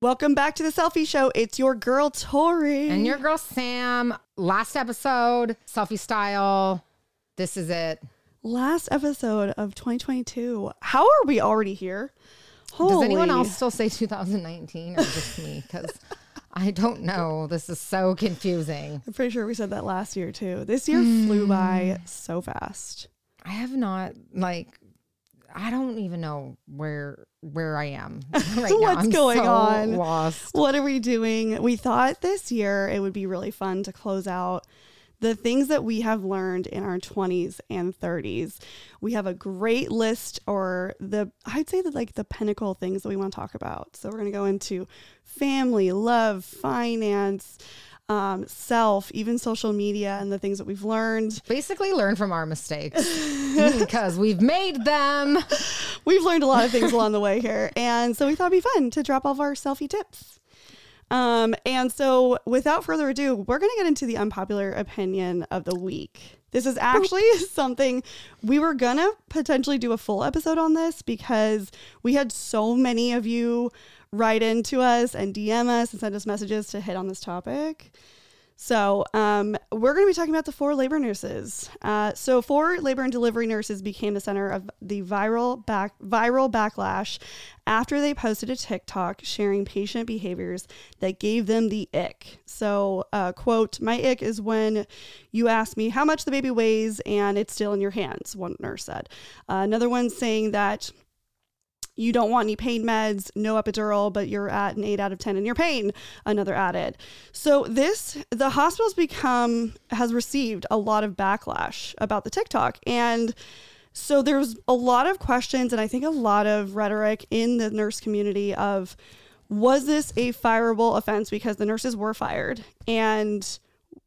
Welcome back to the Cellfie Show. It's your girl Tori and your girl Sam. Last episode, Cellfie style. This is it. Last episode of 2022. How are we already here? Holy. Does anyone else still say 2019 or just me? Because I don't know. This is so confusing. I'm pretty sure we said that last year too. This year flew by hmm. so fast. I have not like I don't even know where where I am right now. What's going so on? Lost. What are we doing? We thought this year it would be really fun to close out the things that we have learned in our 20s and 30s. We have a great list or the I'd say that like the pinnacle things that we want to talk about. So we're going to go into family, love, finance, um, self, even social media, and the things that we've learned. Basically, learn from our mistakes because we've made them. We've learned a lot of things along the way here. And so we thought it'd be fun to drop all of our Cellfie tips. Um, and so, without further ado, we're going to get into the unpopular opinion of the week. This is actually something we were going to potentially do a full episode on this because we had so many of you write into us and DM us and send us messages to hit on this topic. So, um, we're going to be talking about the four labor nurses. Uh, so, four labor and delivery nurses became the center of the viral back viral backlash after they posted a TikTok sharing patient behaviors that gave them the ick. So, uh, quote, "My ick is when you ask me how much the baby weighs and it's still in your hands." One nurse said. Uh, another one saying that you don't want any pain meds, no epidural, but you're at an eight out of 10 in your pain, another added. So, this, the hospital's become, has received a lot of backlash about the TikTok. And so there's a lot of questions and I think a lot of rhetoric in the nurse community of was this a fireable offense because the nurses were fired? And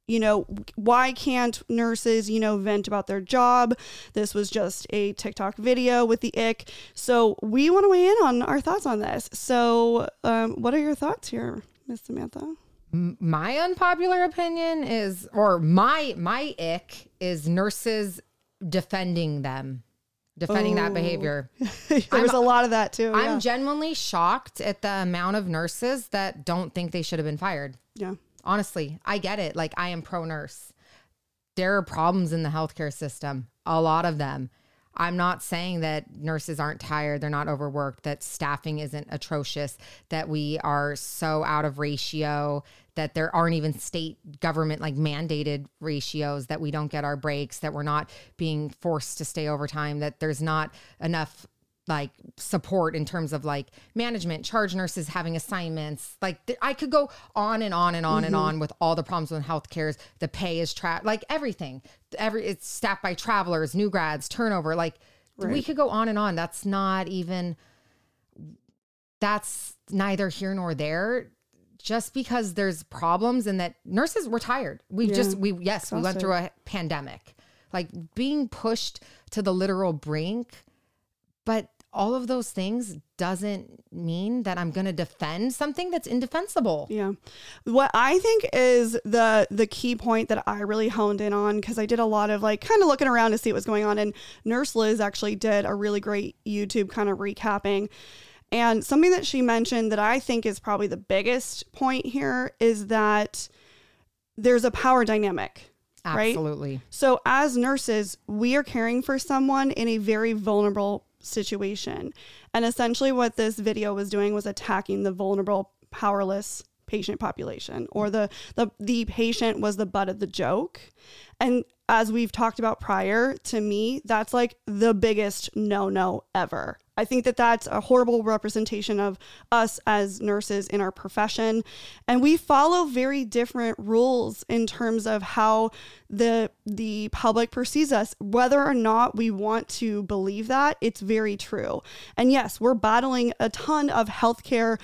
you know, why can't nurses, you know, vent about their job? This was just a TikTok video with the ick. So we want to weigh in on our thoughts on this. So, um, what are your thoughts here, Miss Samantha? My unpopular opinion is, or my my ick is nurses defending them defending oh. that behavior. there I'm, was a lot of that too. I'm genuinely shocked at the amount of nurses that don't think they should have been fired. Yeah. Honestly, I get it. Like, I am pro nurse. There are problems in the healthcare system, a lot of them. I'm not saying that nurses aren't tired, they're not overworked, that staffing isn't atrocious, that we are so out of ratio, that there aren't even state government like mandated ratios, that we don't get our breaks, that we're not being forced to stay overtime, that there's not enough like support in terms of like management, charge nurses having assignments. Like th- I could go on and on and on mm-hmm. and on with all the problems with healthcare. The pay is trapped, like everything. Every it's staffed by travelers, new grads, turnover. Like right. we could go on and on. That's not even. That's neither here nor there. Just because there's problems and that nurses were tired. We yeah. just we yes Exhausted. we went through a pandemic. Like being pushed to the literal brink but all of those things doesn't mean that I'm going to defend something that's indefensible. Yeah. What I think is the the key point that I really honed in on cuz I did a lot of like kind of looking around to see what was going on and Nurse Liz actually did a really great YouTube kind of recapping. And something that she mentioned that I think is probably the biggest point here is that there's a power dynamic. Absolutely. Right? So as nurses, we are caring for someone in a very vulnerable situation. And essentially, what this video was doing was attacking the vulnerable, powerless patient population, or the the the patient was the butt of the joke. And as we've talked about prior, to me, that's like the biggest no no ever. I think that that's a horrible representation of us as nurses in our profession. And we follow very different rules in terms of how the the public perceives us. Whether or not we want to believe that, it's very true. And yes, we're battling a ton of healthcare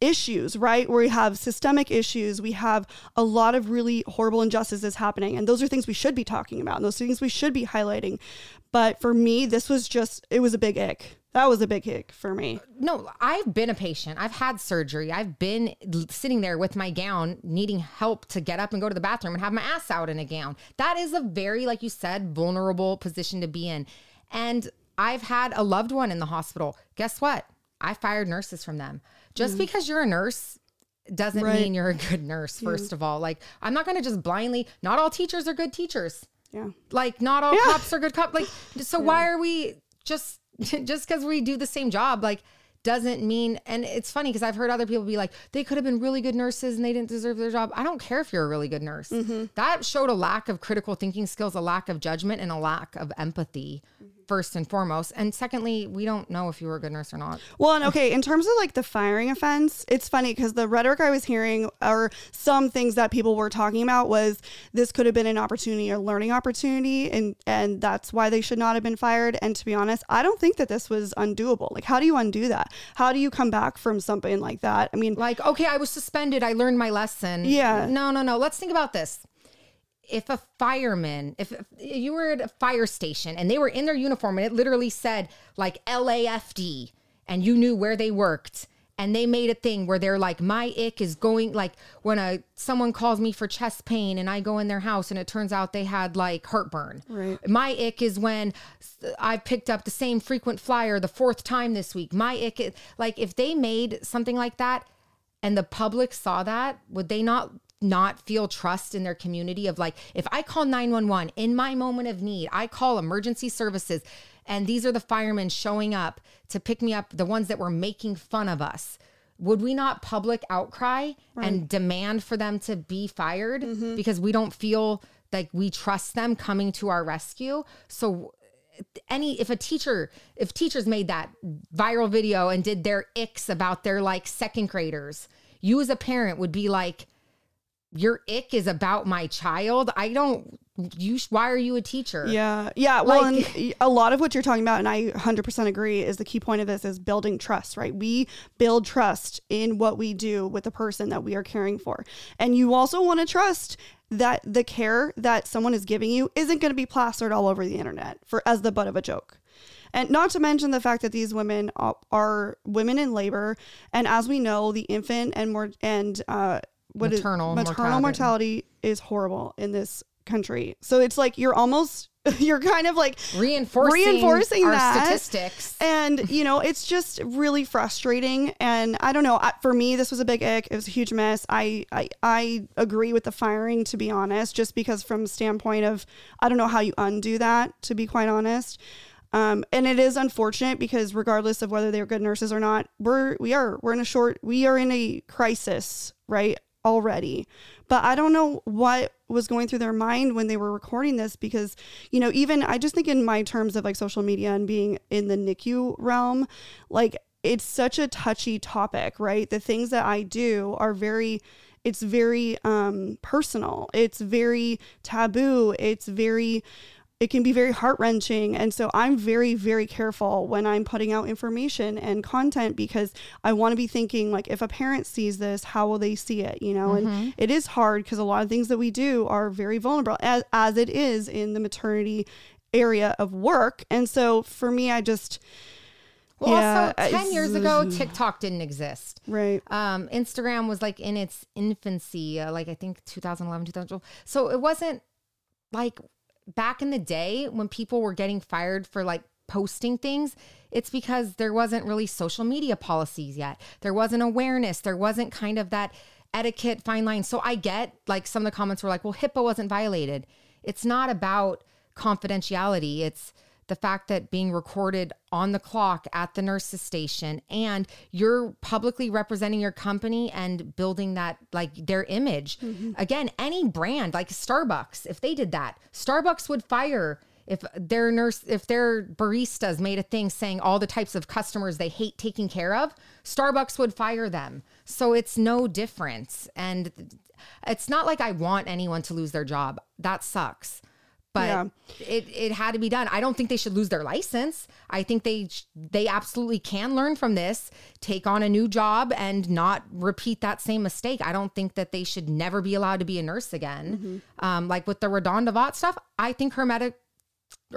issues, right? Where we have systemic issues, we have a lot of really horrible injustices happening. And those are things we should be talking about, and those things we should be highlighting. But for me, this was just, it was a big ick. That was a big ick for me. No, I've been a patient. I've had surgery. I've been sitting there with my gown, needing help to get up and go to the bathroom and have my ass out in a gown. That is a very, like you said, vulnerable position to be in. And I've had a loved one in the hospital. Guess what? I fired nurses from them. Just mm. because you're a nurse doesn't Right. mean you're a good nurse, first of all. Like, I'm not going to just blindly, not all teachers are good teachers. Yeah. Like, not all Yeah. cops are good cops. Like, so why are we just, just because we do the same job, like, doesn't mean, and it's funny because I've heard other people be like, they could have been really good nurses and they didn't deserve their job. I don't care if you're a really good nurse. Mm-hmm. That showed a lack of critical thinking skills, a lack of judgment, and a lack of empathy, first and foremost. And secondly, we don't know if you were a good nurse or not. Well, and okay, in terms of like the firing offense, it's funny because the rhetoric I was hearing, or some things that people were talking about, was this could have been an opportunity, a learning opportunity, and and that's why they should not have been fired. And to be honest, I don't think that this was undoable. Like, how do you undo that? How do you come back from something like that? I mean, like okay i was suspended i learned my lesson Yeah. no no no let's think about this if a fireman if, you were at a fire station and they were in their uniform and it literally said like lafd and you knew where they worked and they made a thing where they're like my ick is going like when a someone calls me for chest pain and i go in their house and it turns out they had like heartburn Right. my ick is when I picked up the same frequent flyer the fourth time this week. My ick, is, like if they made something like that and the public saw that, would they not not feel trust in their community of like if I call 911 in my moment of need, I call emergency services and these are the firemen showing up to pick me up, the ones that were making fun of us. Would we not public outcry and demand for them to be fired mm-hmm. because we don't feel like we trust them coming to our rescue? So any if a teacher if teachers made that viral video and did their icks about their like second graders you as a parent would be like your ick is about my child i don't you why are you a teacher Yeah. Yeah. Well, Like- a lot of what you're talking about, and I 100% agree, is the key point of this is building trust, right? We build trust in what we do with the person that we are caring for. And you also want to trust that the care that someone is giving you isn't going to be plastered all over the internet for as the butt of a joke. And not to mention the fact that these women are, are women in labor, and as we know, the infant and more and uh, what is- Maternal maternal mortality. mortality is horrible in this country. So it's like you're almost you're kind of like reinforcing, reinforcing our that. statistics and you know it's just really frustrating and i don't know I- for me this was a big ick it was a huge mess I, I i agree with the firing to be honest just because from standpoint of i don't know how you undo that to be quite honest um, and it is unfortunate because regardless of whether they're good nurses or not we're we are we're in a short we are in a crisis right already. But i don't know what was going through their mind when they were recording this because you know even i just think in my terms of like social media and being in the nicu realm like it's such a touchy topic right? The things that i do are very it's very um personal. It's very taboo. It's very it can be very heart wrenching. And so I'm very, very careful when I'm putting out information and content because I want to be thinking, like, if a parent sees this, how will they see it? You know, and it is hard because a lot of things that we do are very vulnerable, as, as it is in the maternity area of work. And so for me, I just, well Yeah, also 10 years ago tiktok didn't exist right. um, Instagram was like in its infancy, uh, like I think 2011, 2012. So it wasn't like back in the day when people were getting fired for like posting things. It's because there wasn't really social media policies yet. There wasn't awareness. There wasn't kind of that etiquette fine line. So I get like some of the comments were like, well, HIPAA wasn't violated. It's not about confidentiality. It's the fact that being recorded on the clock at the nurse's station and you're publicly representing your company and building that like their image. Mm-hmm. Again, any brand like Starbucks, if they did that, Starbucks would fire if their nurse if their baristas made a thing saying all the types of customers they hate taking care of, Starbucks would fire them. So it's no difference and it's not like I want anyone to lose their job. That sucks but Yeah. it, it had to be done. I don't think they should lose their license. I think they they absolutely can learn from this, take on a new job, and not repeat that same mistake. I don't think that they should never be allowed to be a nurse again. Um, like with the Redonda Vaught stuff, I think her medic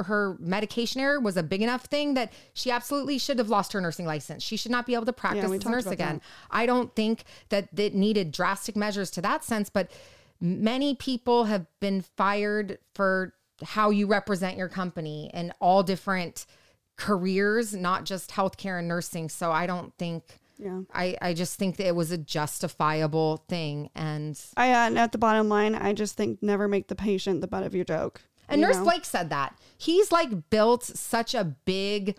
her medication error was a big enough thing that she absolutely should have lost her nursing license. She should not be able to practice we as a nurse again. I don't think that it needed drastic measures to that sense, but many people have been fired for how you represent your company in all different careers, not just healthcare and nursing. So I don't think. Yeah. I, I just think that it was a justifiable thing. And I uh, and at the bottom line, I just think never make the patient the butt of your joke. And you Nurse know? Blake said that. He's like built such a big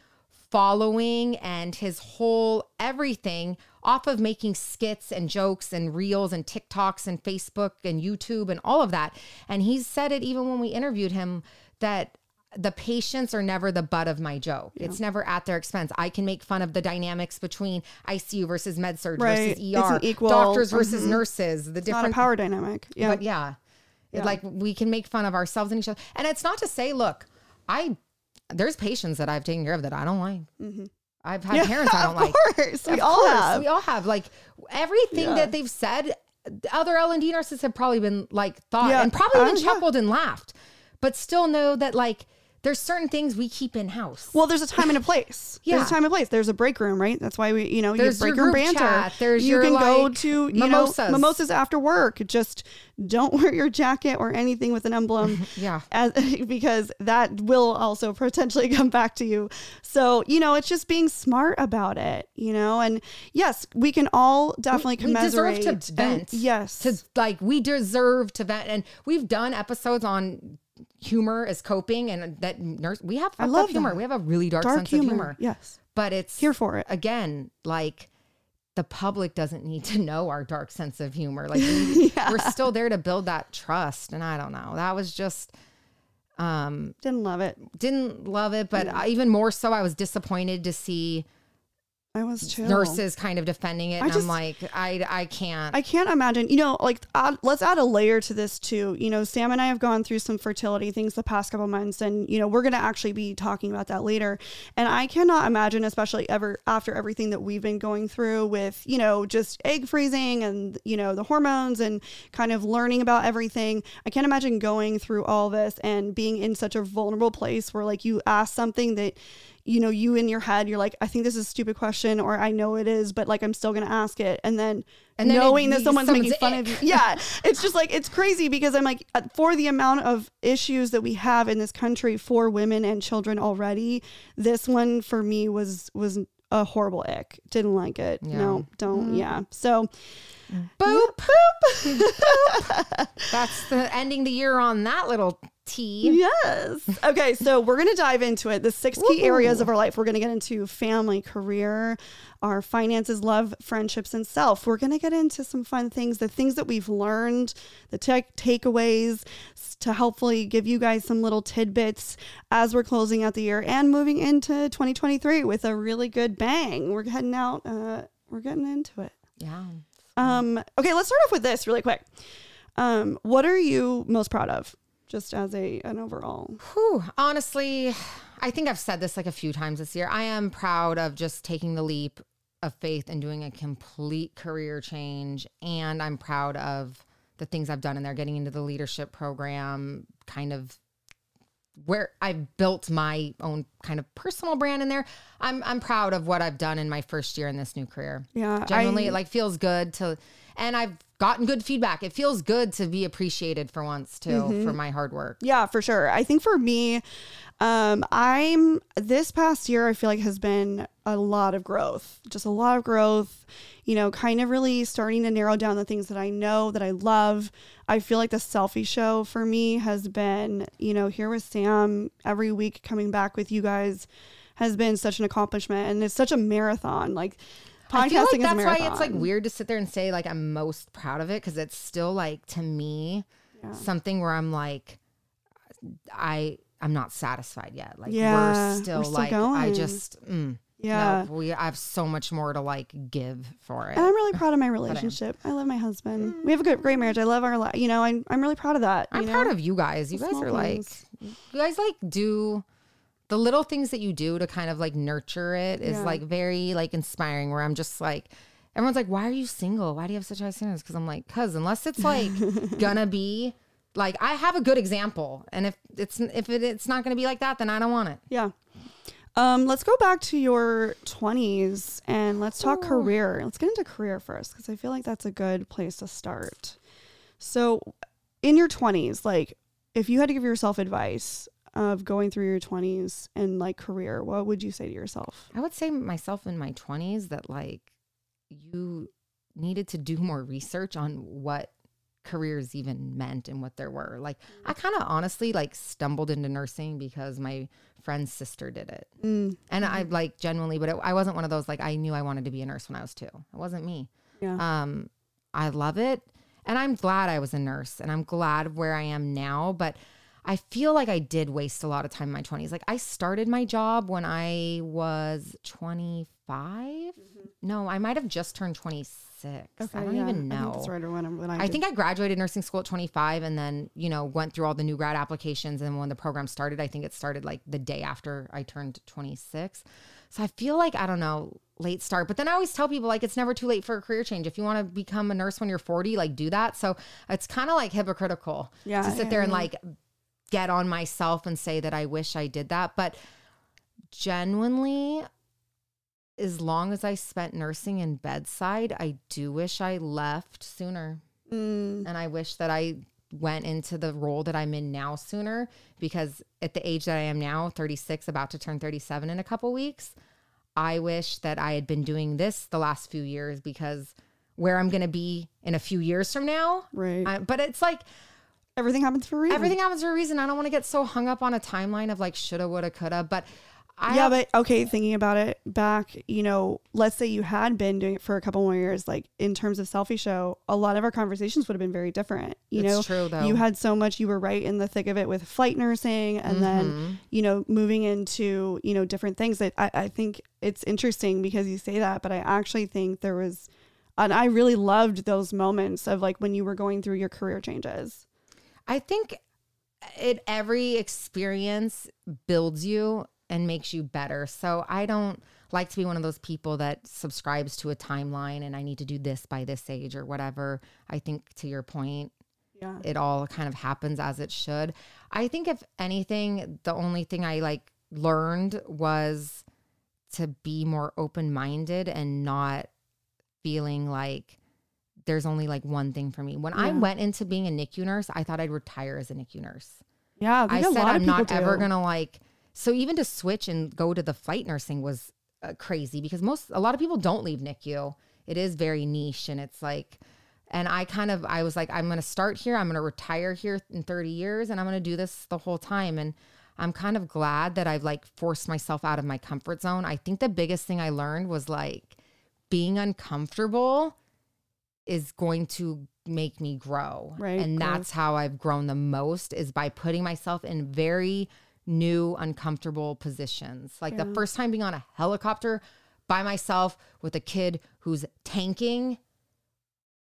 following and his whole everything off of making skits and jokes and reels and TikToks and Facebook and YouTube and all of that. And he said it even when we interviewed him that the patients are never the butt of my joke. It's never at their expense. I can make fun of the dynamics between ICU versus med surg Right. versus ER, equal- doctors versus nurses, the a different power dynamic. Yeah. but yeah, It, like we can make fun of ourselves and each other. And it's not to say, look, I there's patients that I've taken care of that I don't like. I've had parents I don't Mm-hmm. of like. course. We Of all course, have. We all have. Like everything Yeah. that they've said, other L and D nurses have probably been like thought Yeah. and probably Uh, even yeah. chuckled and laughed, but still know that like there's certain things we keep in house. Well, there's a time and a place. Yeah. There's a time and place. There's a break room, right? That's why we, you know, There's you break room banter. chat. There's you can go to you mimosas. know mimosas after work. Just don't wear your jacket or anything with an emblem. Yeah. As, because that will also potentially come back to you. So, you know, it's just being smart about it, you know? And yes, we can all definitely we commiserate. deserve to and- vent. yes. to like we deserve to vent, and we've done episodes on humor as coping, and that nurse we have fucked love humor. that. We have a really dark, dark sense humor. of humor, Yes. but it's Here for it. again like the public doesn't need to know our dark sense of humor. Like we, we're still there to build that trust, and I don't know. That was just um Didn't love it. didn't love it, but I, even more so, I was disappointed to see I was chill. nurses kind of defending it, I and just- I'm like, I I can't. I can't imagine, you know, like add, let's add a layer to this too. You know, Sam and I have gone through some fertility things the past couple months, and you know, we're going to actually be talking about that later. And I cannot imagine, especially ever after everything that we've been going through with, you know, just egg freezing and you know the hormones and kind of learning about everything. I can't imagine going through all this and being in such a vulnerable place where like you ask something that you know, you in your head, you're like, I think this is a stupid question, or I know it is, but like I'm still gonna ask it, and then, And then knowing that someone's someone's making fun ick. of you, yeah, it's just like it's crazy because I'm like, uh, for the amount of issues that we have in this country for women and children already, this one for me was was a horrible ick. Didn't like it. No, don't. Yeah. So, boop, Boop. That's the ending the year on that little T. Yes. Okay, so we're going to dive into it. The six key areas of our life. We're going to get into family, career, our finances, love, friendships, and self. We're going to get into some fun things, the things that we've learned, the tech takeaways to hopefully give you guys some little tidbits as we're closing out the year and moving into 2023 with a really good bang. We're heading out, uh, we're getting into it. Yeah. Um, okay, let's start off with this really quick. Um, what are you most proud of? Just as a an overall. Whew. Honestly, I think I've said this like a few times this year. I am proud of just taking the leap of faith and doing a complete career change. And I'm proud of the things I've done in there, getting into the leadership program, kind of where I've built my own kind of personal brand in there. I'm I'm proud of what I've done in my first year in this new career. Yeah, Genuinely, I- it like feels good to and I've gotten good feedback. It feels good to be appreciated for once too Mm-hmm. for my hard work. Yeah, for sure. I think for me, um, I'm this past year, I feel like has been a lot of growth, just a lot of growth, you know, kind of really starting to narrow down the things that I know that I love. I feel like the Cellfie show for me has been, you know, here with Sam every week coming back with you guys has been such an accomplishment and it's such a marathon. Like, podcasting I feel like that's why it's like weird to sit there and say like I'm most proud of it because it's still like to me something where I'm like I I'm not satisfied yet. Like Yeah, we're still we're still like I just mm, Yeah. no, we I have so much more to like give for it. And I'm really proud of my relationship. I love my husband. We have a good, great marriage. I love our, li- you know, I'm, I'm really proud of that. you I'm know? proud of you guys. You guys are like you guys like do the little things that you do to kind of like nurture it is Yeah. like very like inspiring where I'm just like everyone's like why are you single why do you have such high standards because I'm like cuz unless it's like gonna be like I have a good example and if it's if it, it's not gonna be like that then I don't want it Yeah. Um, let's go back to your 20s and let's talk career. Let's get into career first because I feel like that's a good place to start. So, in your 20s, like if you had to give yourself advice, of going through your 20s and like career, what would you say to yourself? I would say myself in my 20s that like you needed to do more research on what careers even meant and what there were. Like I kind of honestly like stumbled into nursing because my friend's sister did it. Mm, And I like genuinely, but it, I wasn't one of those like I knew I wanted to be a nurse when I was 2. It wasn't me. yeah. Um, I love it. And I'm glad I was a nurse and I'm glad where I am now. But I feel like I did waste a lot of time in my 20s. Like I started my job when I was 25. Mm-hmm. No, I might have just turned 26. I don't yeah. even I think know. right around when I, I think I graduated nursing school at 25 and then, you know, went through all the new grad applications. And when the program started, I think it started like the day after I turned 26. So I feel like, I don't know, late start. But then I always tell people like it's never too late for a career change. If you want to become a nurse when you're 40, like do that. So it's kind of like hypocritical Yeah, to sit yeah, there and like get on myself and say that I wish I did that. But genuinely, as long as I spent nursing in bedside, I do wish I left sooner. Mm, And I wish that I went into the role that I'm in now sooner because at the age that I am now, 36, about to turn 37 in a couple weeks, I wish that I had been doing this the last few years because where I'm going to be in a few years from now. right. I, but it's like everything happens for a reason. everything happens for a reason. I don't want to get so hung up on a timeline of like shoulda, woulda, coulda. But I yeah, but okay, thinking about it back, you know, let's say you had been doing it for a couple more years, like in terms of Cellfie show, a lot of our conversations would have been very different. You It's know, true, though. you had so much, you were right in the thick of it with flight nursing and then, Mhm. you know, moving into, you know, different things that I, I think it's interesting because you say that, but I actually think there was, and I really loved those moments of like when you were going through your career changes. I think it every experience builds you and makes you better. So I don't like to be one of those people that subscribes to a timeline and I need to do this by this age or whatever. I think to your point, Yeah. it all kind of happens as it should. I think if anything, the only thing I like learned was to be more open-minded and not feeling like there's only like one thing for me. When I went into being a NICU nurse, I thought I'd retire as a NICU nurse. Yeah. I said I'm not people ever gonna like. So even to switch and go to the flight nursing was uh, crazy because most a lot of people don't leave NICU. It is very niche and it's like, and I kind of I was like I'm gonna start here. I'm gonna retire here in 30 years and I'm gonna do this the whole time. And I'm kind of glad that I've like forced myself out of my comfort zone. I think the biggest thing I learned was like being uncomfortable is going to make me grow. Right, And that's how I've grown the most is by putting myself in very new, uncomfortable positions. Like the first time being on a helicopter by myself with a kid who's tanking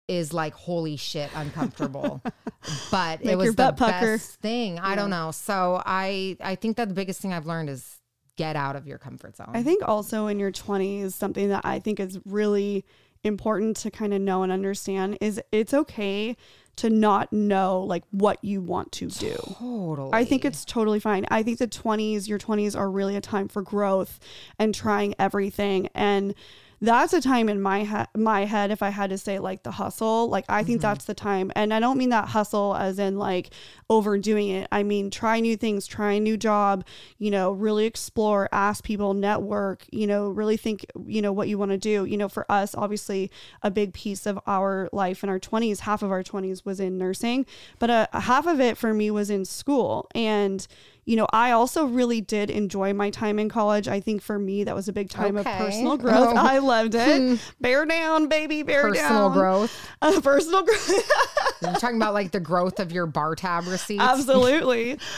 is like holy shit uncomfortable. but it was the pucker. best thing. I don't know. So I I think that the biggest thing I've learned is get out of your comfort zone. I think also in your 20s, something that I think is really important to kind of know and understand is it's okay to not know like what you want to do. totally. I think it's totally fine. I think the 20s, your 20s are really a time for growth and trying everything. And that's a time in my he- my head if I had to say like the hustle, like I think that's the time. And I don't mean that hustle as in like overdoing it. I mean try new things, try a new job, you know, really explore, ask people, network, you know, really think, you know, what you want to do. You know, for us, obviously a big piece of our life in our 20s, half of our 20s was in nursing, but uh, half of it for me was in school. And you know, I also really did enjoy my time in college. I think for me, that was a big time Okay. of personal growth. Oh. I loved it. bear down, baby, bear personal down. growth. Uh, personal growth. You're talking about like the growth of your bar tab receipts. Absolutely.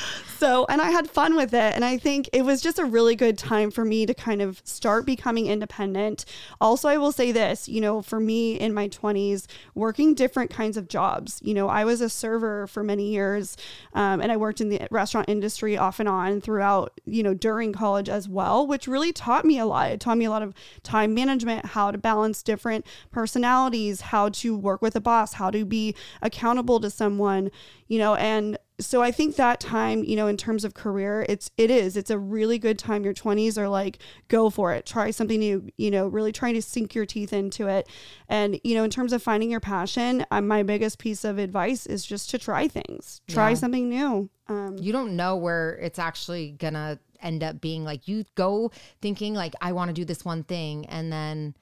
So, and I had fun with it. And I think it was just a really good time for me to kind of start becoming independent. Also, I will say this, you know, for me in my 20s, working different kinds of jobs. You know, I was a server for many years um, and I worked in the restaurant industry off and on throughout, you know, during college as well, which really taught me a lot. It taught me a lot of time management, how to balance different personalities, how to work with a boss, how to be accountable to someone, you know, and so I think that time, you know, in terms of career, it's it is. It's a really good time. Your 20s are like go for it. Try something new, you know, really trying to sink your teeth into it. And, you know, in terms of finding your passion, um, my biggest piece of advice is just to try things. Try Yeah. something new. Um you don't know where it's actually gonna end up being like you go thinking like i want to do this one thing and then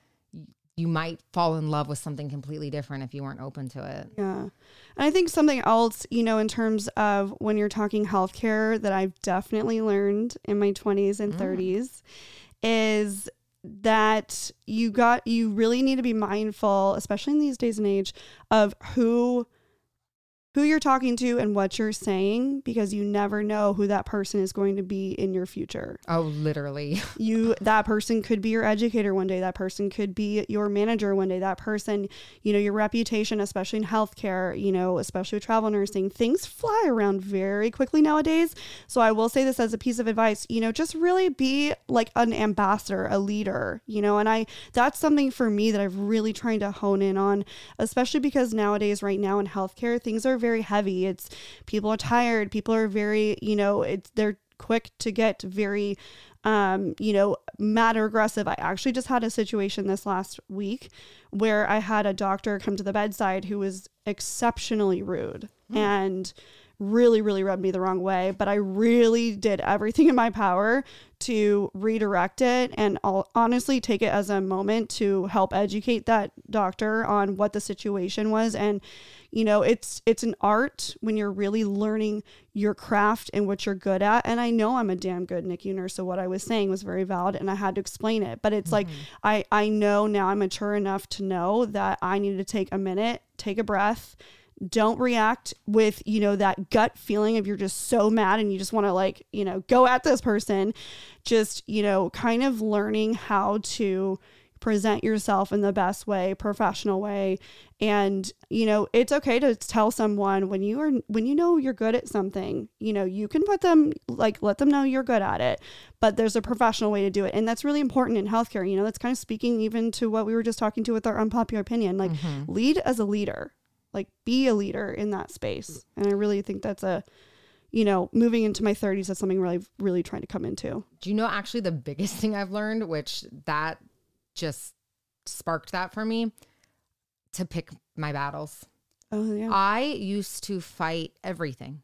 you might fall in love with something completely different if you weren't open to it Yeah. And I think something else, you know, in terms of when you're talking healthcare that I've definitely learned in my 20s and mm. 30s is that you got, you really need to be mindful, especially in these days and age, of who. Who you're talking to and what you're saying because you never know who that person is going to be in your future. Oh literally. You that person could be your educator one day that person could be your manager one day that person you know your reputation especially in healthcare you know especially with travel nursing things fly around very quickly nowadays. So i will say this as a piece of advice you know just really be like an ambassador a leader you know and i that's something for me that i've really trying to hone in on especially because nowadays right now in healthcare things are very heavy it's people are tired people are very you know it's they're quick to get very um, you know, mad or aggressive. I actually just had a situation this last week where I had a doctor come to the bedside who was exceptionally rude and really, really rubbed me the wrong way. But I really did everything in my power to redirect it and I'll honestly take it as a moment to help educate that doctor on what the situation was and you know it's it's an art when you're really learning your craft and what you're good at. And i know i'm a damn good nicu nurse so what i was saying was very valid and i had to explain it. But it's like mm-hmm. i i know now i'm mature enough to know that i need to take a minute take a breath don't react with you know that gut feeling of you're just so mad and you just want to like you know go at this person. Just you know kind of learning how to present yourself in the best way professional way. And you know it's okay to tell someone when you are when you know you're good at something you know you can put them like let them know you're good at it but there's a professional way to do it. And that's really important in healthcare you know that's kind of speaking even to what we were just talking to with our unpopular opinion like mm-hmm. lead as a leader like be a leader in that space. And i really think that's a you know moving into my 30s that's something really really trying to come into. Do you know actually the biggest thing i've learned which that just sparked that for me to pick my battles oh yeah I used to fight everything.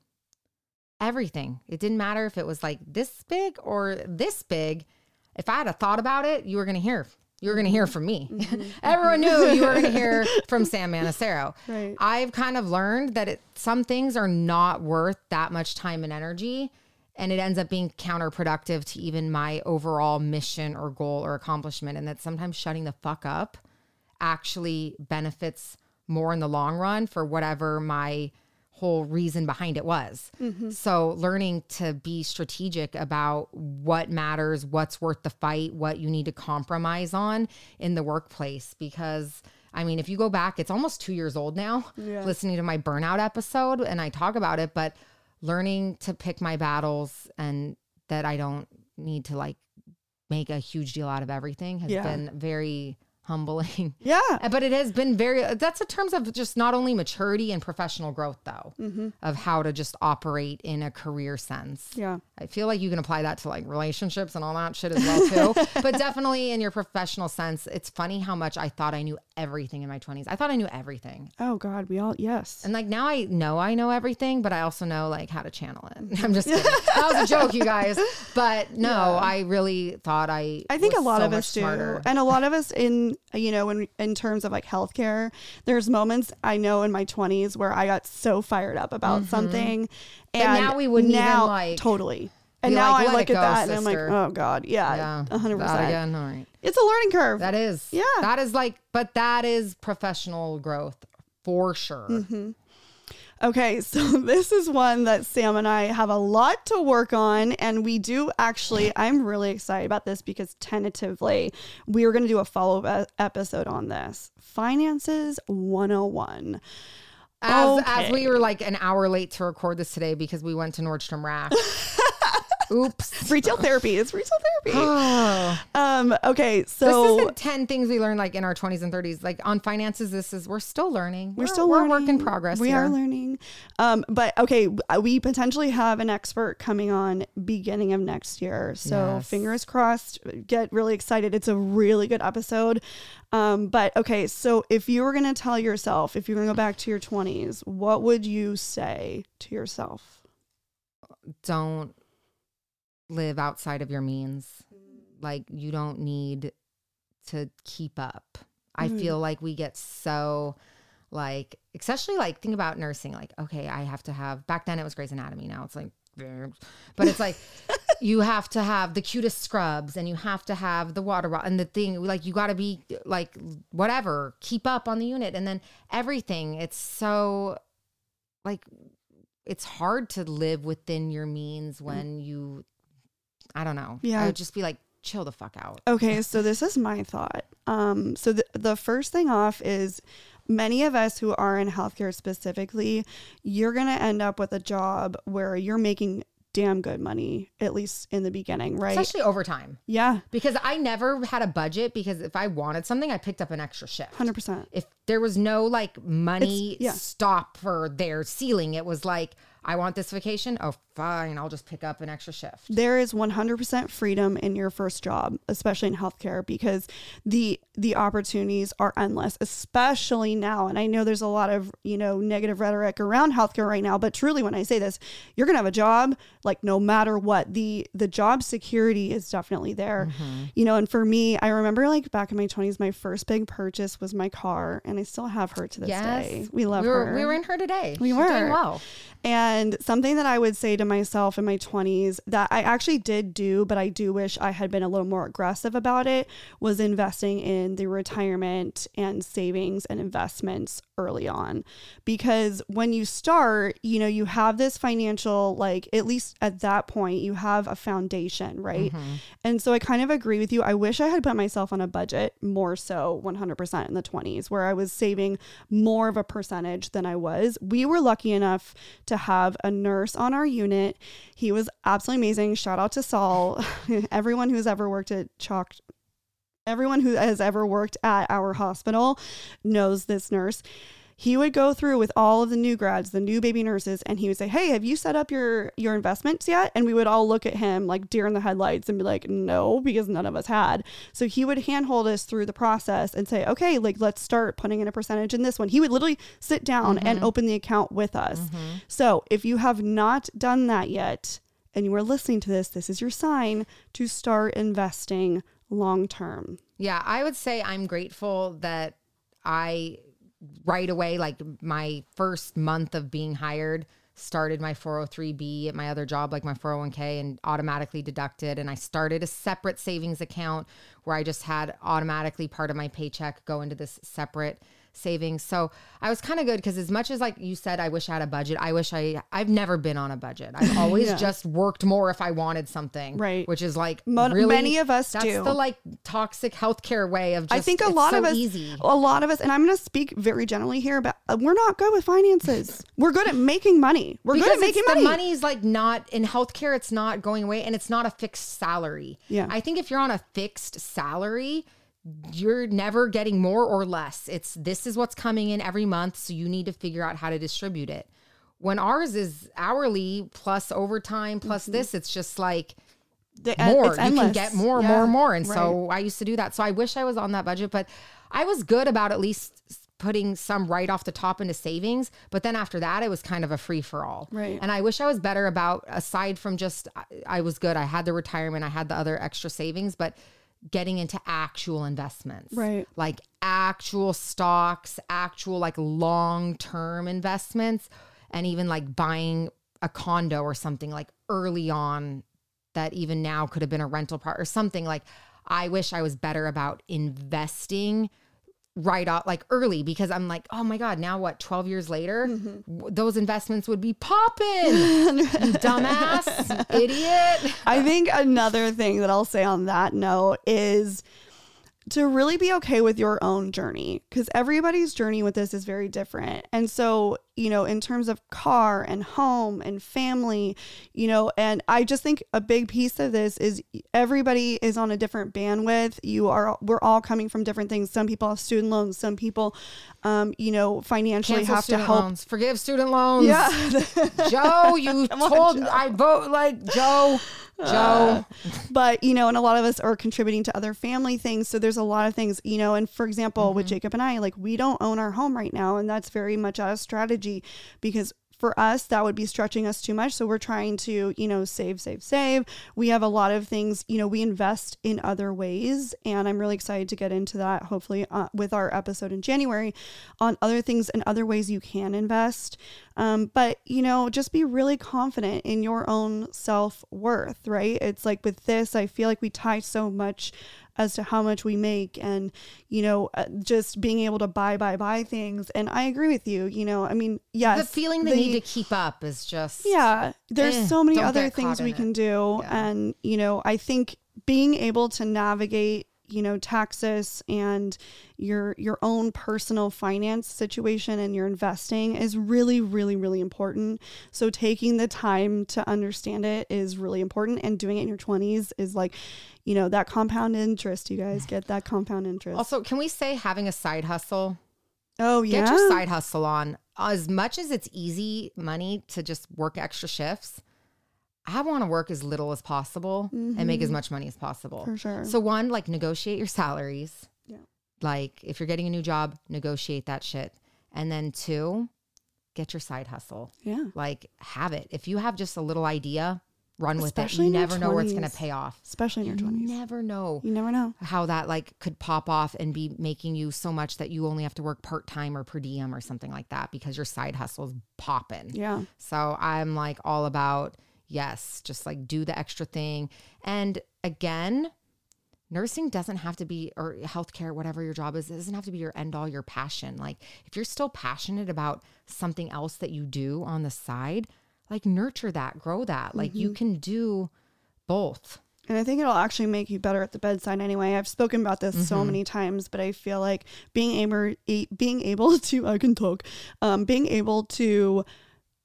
Everything. It didn't matter if it was like this big or this big. If I had a thought about it, you were going to hear. You were going to hear mm-hmm. from me. Mm-hmm. Everyone knew you were going to hear from Sam Manacero. Right. I've kind of learned that it, some things are not worth that much time and energy. And it ends up being counterproductive to even my overall mission or goal or accomplishment. And that sometimes shutting the fuck up actually benefits more in the long run for whatever my whole reason behind it was. Mm-hmm. So learning to be strategic about what matters, what's worth the fight, what you need to compromise on in the workplace because I mean, if you go back, it's almost 2 years old now Yeah. listening to my burnout episode and I talk about it, but learning to pick my battles and that I don't need to like make a huge deal out of everything has Yeah. been very humbling. yeah But it has been very, that's in terms of just not only maturity and professional growth, though, mm-hmm. of how to just operate in a career sense. yeah I feel like you can apply that to like relationships and all that shit as well, too. but definitely in your professional sense, it's funny how much I thought I knew everything in my 20s. I thought I knew everything. oh god we all yes And like now I know I know everything, but I also know like how to channel it. I'm just kidding. that was a joke, you guys. But no, I really thought I I think was a lot so of us do, smarter. and a lot of us in you know in in terms of like healthcare. There's moments I know in my 20s where I got so fired up about something, and Mm-hmm. now we wouldn't even, now, like, totally. And now like, I "Let look it at go, that and I'm like, oh god, yeah, Yeah. a hundred That percent. again. All right. It's a learning curve. That is. Yeah. That is like, but that is professional growth for sure. Mm-hmm. Okay, so this is one that Sam and I have a lot to work on. And we do actually, I'm really excited about this because tentatively we are going to do a follow up episode on this Finances 101. As, Okay. as we were like an hour late to record this today because we went to Nordstrom Rack. Oops. retail therapy. is retail therapy. Oh. Um, okay, so This isn't 10 things we learned like in our 20s and 30s. Like on finances, this is, we're still learning. we're still we're learning. work in progress. We here. are learning. Um, but okay, we potentially have an expert coming on beginning of next year. So Yes. fingers crossed. Get really excited. It's a really good episode. Um, but okay, so if you were gonna tell yourself, if you're gonna go back to your 20s, what would you say to yourself? Don't live outside of your means. Like you don't need to keep up. I Mhm. feel like we get so like especially like think about nursing like okay I have to have back then it was Grey's Anatomy now it's like but it's like you have to have the cutest scrubs and you have to have the water bottle and the thing like you got to be like whatever keep up on the unit and then everything it's so like it's hard to live within your means when you I don't know Yeah. I would just be like chill the fuck out Okay, so this is my thought. Um, so the, the first thing off is many of us who are in healthcare specifically, you're going to end up with a job where you're making damn good money, at least in the beginning, right? especially overtime yeah, because I never had a budget because if I wanted something I picked up an extra shift 100%. if there was no like money yeah. stop for their ceiling, it was like, I want this vacation. Oh, fine. I'll just pick up an extra shift. There is 100% freedom in your first job, especially in healthcare because the the opportunities are endless, especially now. And I know there's a lot of, you know, negative rhetoric around healthcare right now, but truly when I say this, you're going to have a job like no matter what. The the job security is definitely there. Mm-hmm. You know, and for me, I remember like back in my 20s my first big purchase was my car and I still have her to this day. We love we were, her. We were in her today. We She's were. doing well. And something that I would say to myself in my 20s that I actually did do, but I do wish I had been a little more aggressive about it, was investing in the retirement and savings and investments early on. Because when you start, you know, you have this financial, like, at least at that point, you have a foundation, right? Mm-hmm. And so I kind of agree with you. I wish I had put myself on a budget more so 100% in the 20s, where I was saving more of a percentage than I was. We were lucky enough to have a nurse on our unit. He was absolutely amazing. Shout out to Saul. Everyone who's ever worked at CHOC. Everyone who has ever worked at our hospital knows this nurse. He would go through with all of the new grads, the new baby nurses, and he would say, "Hey, have you set up your your investments yet?" And we would all look at him like deer in the headlights and be like, "No," because none of us had. So he would handhold us through the process and say, "Okay, like let's start putting in a percentage in this one." He would literally sit down and mm-hmm. open the account with us. Mm-hmm. So if you have not done that yet, and you are listening to this, this is your sign to start investing long term. Yeah, I would say I'm grateful that I right away, like my first month of being hired, started my 403b at my other job, like my 401k, and automatically deducted. And I started a separate savings account where I just had automatically part of my paycheck go into this separate savings. So I was kind of good because as much as like you said, I wish I had a budget. I wish I I've never been on a budget. I've always Yeah. just worked more if I wanted something. Right. Which is like Mo- really, many of us that's do. the like toxic healthcare way of just I think a lot so of us, easy. a lot of us, and I'm going to speak very generally here, but uh, we're not good with finances. We're good at making money. We're good at making money. the money's like not in healthcare it's not going away and it's not a fixed salary Yeah. i think if you're on a fixed salary you're never getting more or less it's this is what's coming in every month so you need to figure out how to distribute it when ours is hourly plus overtime plus this it's just like The- more. Mm-hmm. it's You can get more, Yeah, more, more. And right. so I used to do that. So I wish I was on that budget, but I was good about at least putting some right off the top into savings. But then after that, it was kind of a free for all. Right. And I wish I was better about, aside from just, I, I was good. I had the retirement, I had the other extra savings, but getting into actual investments. Right. Like actual stocks, actual like long term investments, and even like buying a condo or something like early on that even now could have been a rental part or something like I wish I was better about investing right off like early because I'm like, oh my God, now what, 12 years later, mm-hmm. w- those investments would be popping. you dumbass idiot. I think another thing that I'll say on that note is to really be okay with your own journey because everybody's journey with this is very different. And so you know, in terms of car and home and family, you know, and I just think a big piece of this is everybody is on a different bandwidth. You are, we're all coming from different things. Some people have student loans, some people, um, you know, financially Cancel have to help. loans. Forgive student loans. Yeah. Joe, you Come on, told Joe. I vote like Joe. Joe. but you know and a lot of us are contributing to other family things so there's a lot of things you know and for example with jacob and i like we don't own our home right now and that's very much out of strategy because for us that would be stretching us too much. So we're trying to you know save save save. We have a lot of things you know we invest in other ways. And i'm really excited to get into that hopefully uh, with our episode in january on other things and other ways you can invest. Um, but you know just be really confident in your own self-worth right? It's like with this i feel like we tie so much as to how much we make and you know uh, just being able to buy buy buy things. And i agree with you you know i mean yes The feeling the, need to keep up is just yeah there's Eh, so many other things we in can do. Yeah. and you know i think being able to navigate you know taxes and your your own personal finance situation and your investing is really really really important so taking the time to understand it is really important and doing it in your 20s is like you know that compound interest you guys get that compound interest Also, can we say having a side hustle? oh yeah Get your side hustle on. As much as it's easy money to just work extra shifts, I want to work as little as possible and make as much money as possible. Mm-hmm. for sure So one, like negotiate your salaries. Yeah. Like if you're getting a new job, negotiate that shit. And then two, get your side hustle. yeah Like have it. If you have just a little idea, run with it. Especially You your never know where it's going to pay off. especially in your You 20s never know you never know how that like could pop off and be making you so much that you only have to work part time or per diem or something like that because your side hustle is popping. yeah So I'm like all about yes, just like do the extra thing. And again, nursing doesn't have to be or healthcare, whatever your job is, it doesn't have to be your end all, your passion. Like if you're still passionate about something else that you do on the side, like nurture that, grow that. Like you can do both. And I think it'll actually make you better at the bedside anyway. I've spoken about this so many times, but I feel like being able being able to I can talk, um, being able to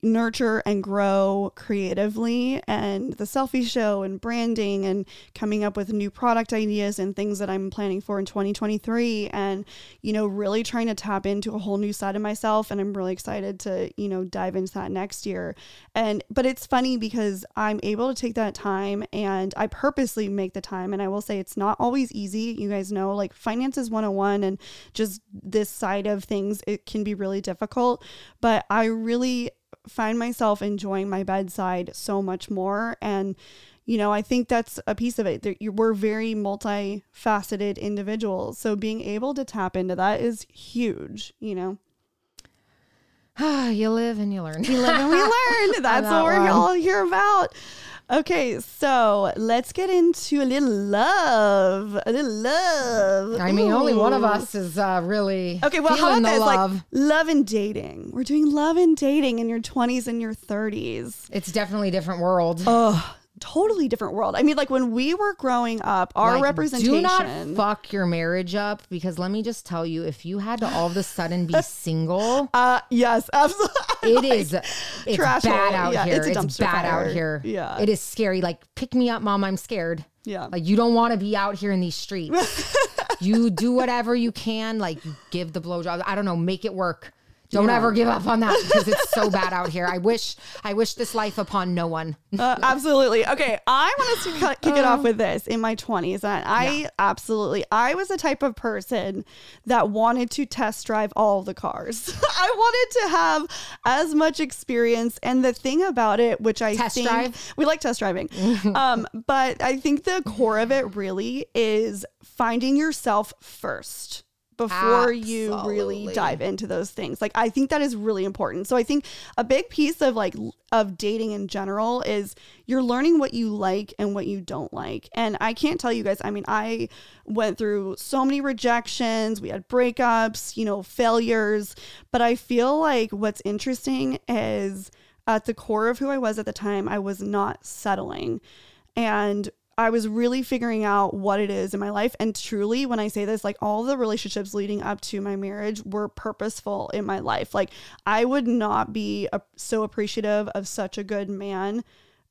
nurture and grow creatively and the Cellfie show and branding and coming up with new product ideas and things that I'm planning for in 2023 and you know really trying to tap into a whole new side of myself and I'm really excited to you know dive into that next year. And but it's funny because I'm able to take that time and I purposely make the time and I will say it's not always easy. You guys know like finances 101 and just this side of things it can be really difficult. But I really find myself enjoying my bedside so much more. And you know i think that's a piece of it. That you- we're very multifaceted individuals. So being able to tap into that is huge you know? You live and you learn. we live and we learn. That's that what we're all here about okay so let's get into a little love a little love I mean, only one of us is uh, really Okay, well, how about this? love. Like love and dating. We're doing love and dating in your 20s and your 30s. it's definitely a different world. Oh, totally different world. I mean, like when we were growing up, our Like, representation. Do not fuck your marriage up because let me just tell you, if you had to all of a sudden be single, uh, yes, absolutely. it is it's trash bad out Yeah, here. it's a It's, bad fire. out here. Yeah. it is scary. Like pick me up, mom. I'm scared. Yeah. Like you don't want to be out here in these streets. you do whatever you can. Like give the blowjob. I don't know. Make it work. Don't Yeah. ever give up on that because it's so bad out here. I wish I wish this life upon no one. Uh, absolutely. Okay, I want us to cut, kick it Uh. off with this. In my 20s, and I absolutely, I was the type of person that wanted to test drive all the cars. I wanted to have as much experience. And the thing about it, which I Test think drive? we like test driving, um, but I think the core of it really is finding yourself first before you really dive into those things. Like I think that is really important. So I think a big piece of like of dating in general is you're learning what you like and what you don't like. And I can't tell you guys, I mean, I went through so many rejections, we had breakups, you know, failures, but I feel like what's interesting is at the core of who I was at the time, I was not settling. And I was really figuring out what it is in my life. And truly, when I say this, like all the relationships leading up to my marriage were purposeful in my life. Like I would not be a, so appreciative of such a good man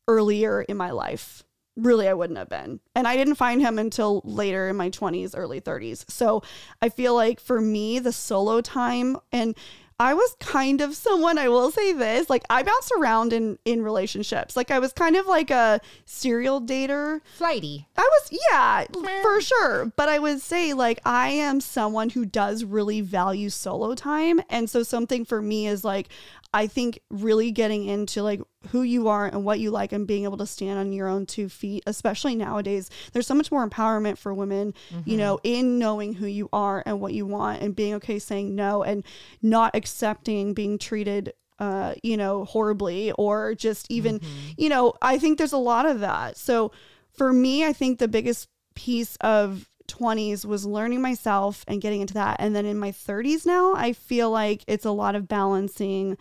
earlier in my life. Really, I wouldn't have been. And I didn't find him until later in my 20s, early 30s. So I feel like for me, the solo time and I was kind of someone I will say this like I bounced around in in relationships. Like I was kind of like a serial dater. Flighty. I was yeah for sure. But I would say like I am someone who does really value solo time. And so something for me is like I think really getting into like who you are and what you like and being able to stand on your own two feet, especially nowadays, there's so much more empowerment for women, mm-hmm. you know, in knowing who you are and what you want and being okay saying no and not accepting being treated uh, you know, horribly or just even, mm-hmm. you know, I think there's a lot of that. So for me, I think the biggest piece of 20s was learning myself and getting into that. And then in my 30s now, I feel like it's a lot of balancing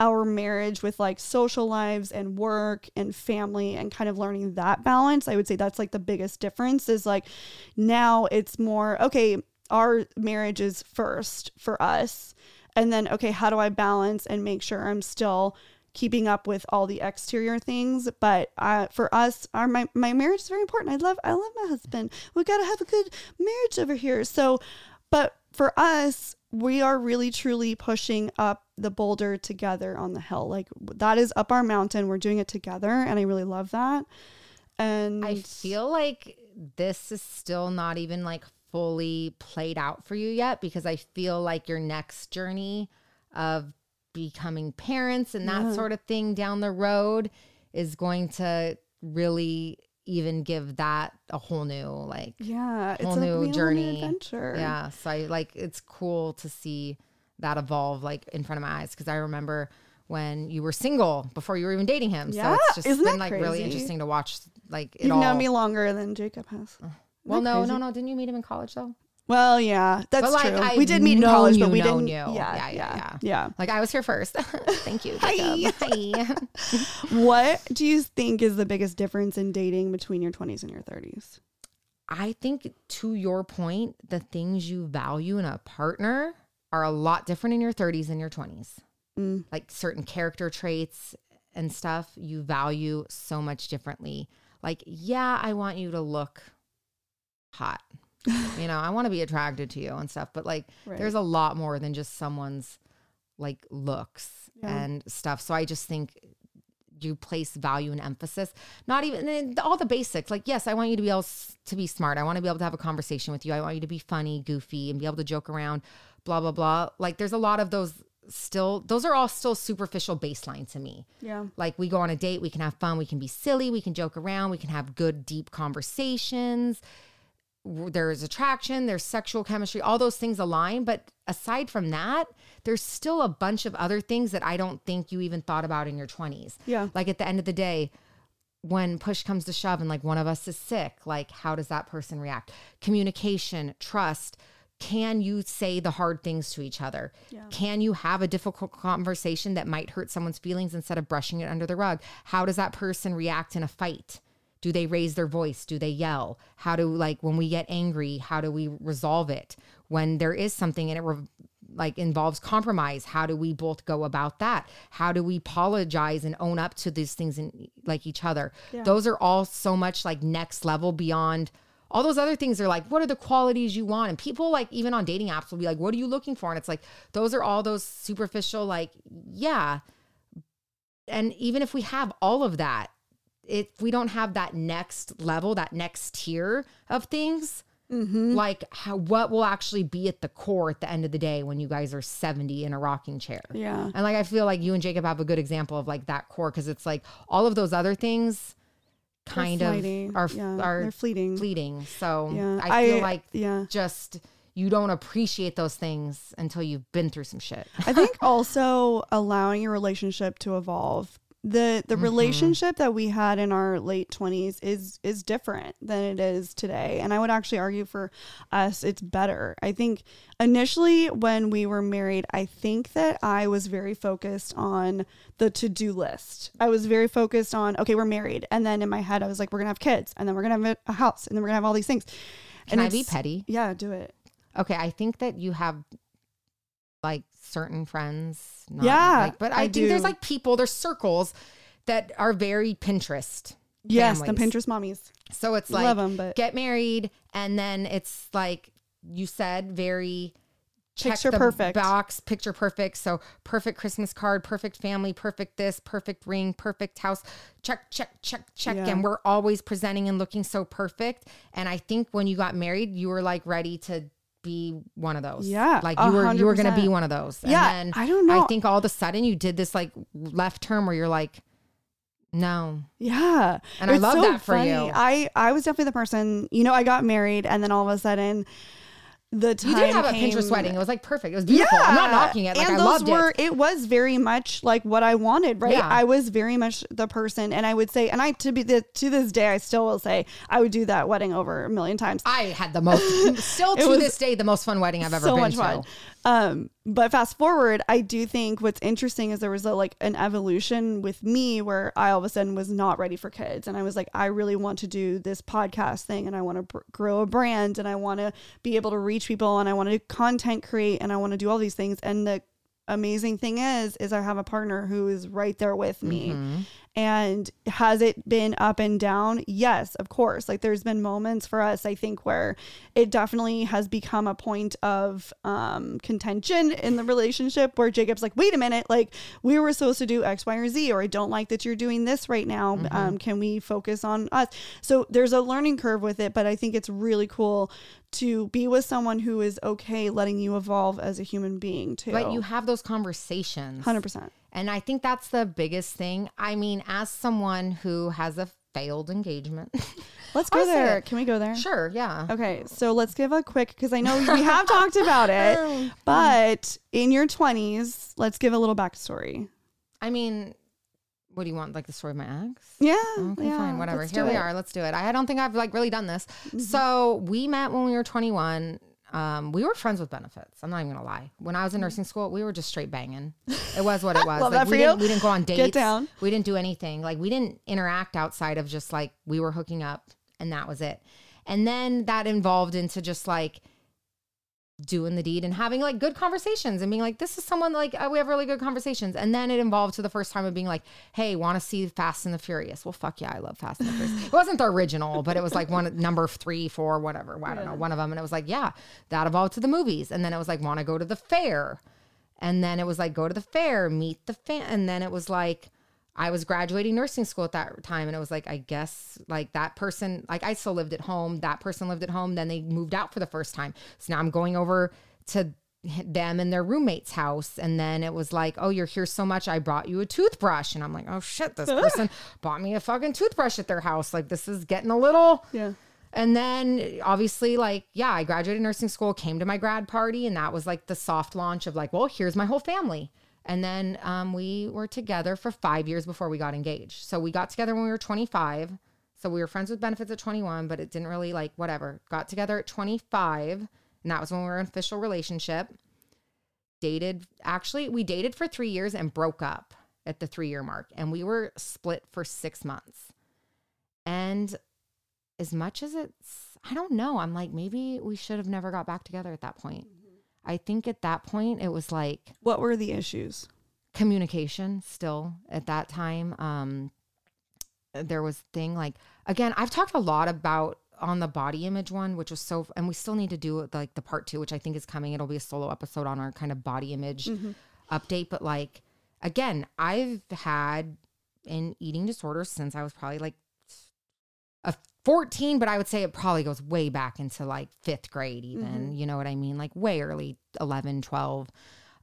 our marriage with like social lives and work and family and kind of learning that balance. I would say that's like the biggest difference is like now it's more okay, our marriage is first for us. And then, okay, how do I balance and make sure I'm still keeping up with all the exterior things. But uh, for us, our my, my marriage is very important. I love I love my husband. We got to have a good marriage over here. So, but for us, we are really truly pushing up the boulder together on the hill. Like that is up our mountain. We're doing it together, and I really love that. And I feel like this is still not even like fully played out for you yet because I feel like your next journey of becoming parents and that yeah. sort of thing down the road is going to really even give that a whole new like yeah whole new journey adventure yeah so i like it's cool to see that evolve like in front of my eyes because i remember when you were single before you were even dating him yeah. so it's just Isn't been like crazy? really interesting to watch like it you've all. known me longer than jacob has well no crazy? no no didn't you meet him in college though well, yeah, that's like, true. I've we did meet in college, you, but we didn't. You. Yeah, yeah, yeah, yeah, yeah. Like I was here first. Thank you. Hi. Hi. what do you think is the biggest difference in dating between your 20s and your 30s? I think, to your point, the things you value in a partner are a lot different in your 30s and your 20s. Mm. Like certain character traits and stuff you value so much differently. Like, yeah, I want you to look hot you know, I want to be attracted to you and stuff, but like right. there's a lot more than just someone's like looks yeah. and stuff. So I just think you place value and emphasis, not even all the basics. Like, yes, I want you to be able to be smart. I want to be able to have a conversation with you. I want you to be funny, goofy, and be able to joke around, blah, blah, blah. Like, there's a lot of those still, those are all still superficial baseline to me. Yeah. Like, we go on a date, we can have fun, we can be silly, we can joke around, we can have good, deep conversations there's attraction, there's sexual chemistry, all those things align. But aside from that, there's still a bunch of other things that I don't think you even thought about in your 20s. Yeah. Like at the end of the day, when push comes to shove and like one of us is sick, like how does that person react? Communication, trust. Can you say the hard things to each other? Yeah. Can you have a difficult conversation that might hurt someone's feelings instead of brushing it under the rug? How does that person react in a fight? Do they raise their voice? Do they yell? How do like when we get angry, how do we resolve it? When there is something and it re- like involves compromise, how do we both go about that? How do we apologize and own up to these things in like each other? Yeah. Those are all so much like next level beyond all those other things are like what are the qualities you want and people like even on dating apps will be like what are you looking for and it's like those are all those superficial like yeah and even if we have all of that if we don't have that next level, that next tier of things, mm-hmm. like how, what will actually be at the core at the end of the day when you guys are 70 in a rocking chair. Yeah. And like, I feel like you and Jacob have a good example of like that core because it's like all of those other things kind of are, yeah, are fleeting. Fleeting. So yeah. I feel I, like yeah. just you don't appreciate those things until you've been through some shit. I think also allowing your relationship to evolve the the Mm-hmm. relationship that we had in our late 20s is is different than it is today. And i would actually argue for us it's better. I think initially when we were married i think that i was very focused on the to-do list. I was very focused on okay we're married. And then in my head i was like we're gonna have kids and then we're gonna have a house and then we're gonna have all these things. Can and I be petty? yeah do it. Okay, I think that you have like certain friends. Not, Yeah, like, but I, I think there's like people, there's circles that are very Pinterest. yes the pinterest mommies So it's Love like 'em, but- get married, and then it's like you said, very check Picture the perfect. box, picture perfect. So perfect Christmas card, perfect family, perfect this, perfect ring, perfect house. Check, check, check, check. Yeah. And we're always presenting and looking so perfect. And I think when you got married, you were like ready to be one of those. Yeah, Like you were you were gonna be one of those. Yeah, And then I don't know. I think all of a sudden you did this like left turn where you're like, no. Yeah. And I love that for you. I, I was definitely the person, you know, I got married and then all of a sudden the time You did have a came- Pinterest wedding. It was like perfect. It was beautiful. Yeah. I'm not knocking it. Like and I those loved were, it. it was very much like what I wanted, right? Yeah. I was very much the person, and I would say, and I to be the to this day, I still will say, I would do that wedding over a million times. I had the most, still to was this day, the most fun wedding I've ever so been much to. fun. Um, but fast forward, I do think what's interesting is there was a, like an evolution with me where I all of a sudden was not ready for kids, and I was like, I really want to do this podcast thing, and I want to grow a brand, and I want to be able to reach people, and I want to content create, and I want to do all these things, and the amazing thing is is I have a partner who is right there with me. Mm-hmm. And has it been up and down? Yes, of course. Like there's been moments for us, I think, where it definitely has become a point of um, contention in the relationship where Jacob's like, wait a minute, like we were supposed to do X, Y, or Z, or I don't like that you're doing this right now. Um, can we focus on us? So there's a learning curve with it, but I think it's really cool to be with someone who is okay letting you evolve as a human being too. But you have those conversations. 100%. And I think that's the biggest thing. I mean, as someone who has a failed engagement. Let's go there. Can we go there? sure, yeah. Okay, so let's give a quick because I know we have talked about it, but in your 20s, let's give a little backstory. I mean, what do you want? Like the story of my ex? Yeah, Okay, yeah, fine, whatever. Here we it. Mm-hmm. are. Let's do it. I don't think I've like really done this. So we met when we were 21. Um, we were friends with benefits. I'm not even gonna lie. When I was in nursing school, we were just straight banging. It was what it was. Love like that we for you. didn't we didn't go on dates. Get down. We didn't do anything. Like we didn't interact outside of just like we were hooking up and that was it. And then that involved into just like doing the deed and having like good conversations and being like, this is someone like uh, we have really good conversations. And then it involved to the first time of being like, hey, want to see Fast and the Furious? Well, fuck yeah, I love Fast and the Furious. it wasn't the original, but it was like one number three, four, whatever. I don't know, one of them. And it was like, yeah, that evolved to the movies. And then it was like, want to go to the fair. And then it was like, go to the fair, meet the fan. And then it was like, I was graduating nursing school at that time. And it was like, I guess like that person, like I still lived at home. That person lived at home. Then they moved out for the first time. So now I'm going over to them and their roommate's house. And then it was like, oh, you're here so much. I brought you a toothbrush. And I'm like, oh shit, this person bought me a fucking toothbrush at their house. Like this is getting a little. Yeah. And then obviously, like, yeah, I graduated nursing school, came to my grad party, and that was like the soft launch of like, well, here's my whole family. And then um, we were together for five years before we got engaged. So we got together when we were 25. So we were friends with benefits at 21, but it didn't really like whatever. Got together at 25, and that was when we were in official relationship. Dated, actually, we dated for three years and broke up at the three year mark, and we were split for six months. And as much as it's I don't know, I'm like maybe we should have never got back together at that point. I think at that point it was like What were the issues? communication still at that time. Um there was thing like again, I've talked a lot about on the body image one, which was so and we still need to do like the part 2 which I think is coming. It'll be a solo episode on our kind of body image update, but like again, I've had an eating disorder since I was probably like a 14, but I would say it probably goes way back into like fifth grade, even. You know what I mean? Like way early, 11, 12.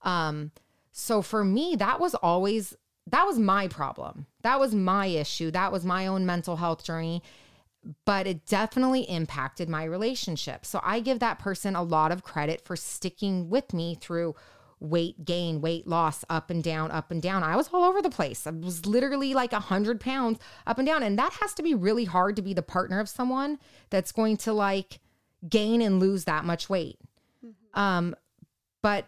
Um, so for me, that was always, that was my problem. That was my issue. That was my own mental health journey. But it definitely impacted my relationship. So I give that person a lot of credit for sticking with me through weight gain, weight loss, up and down, up and down. I was all over the place. I was literally like a hundred pounds up and down. And that has to be really hard to be the partner of someone that's going to like gain and lose that much weight. Um, but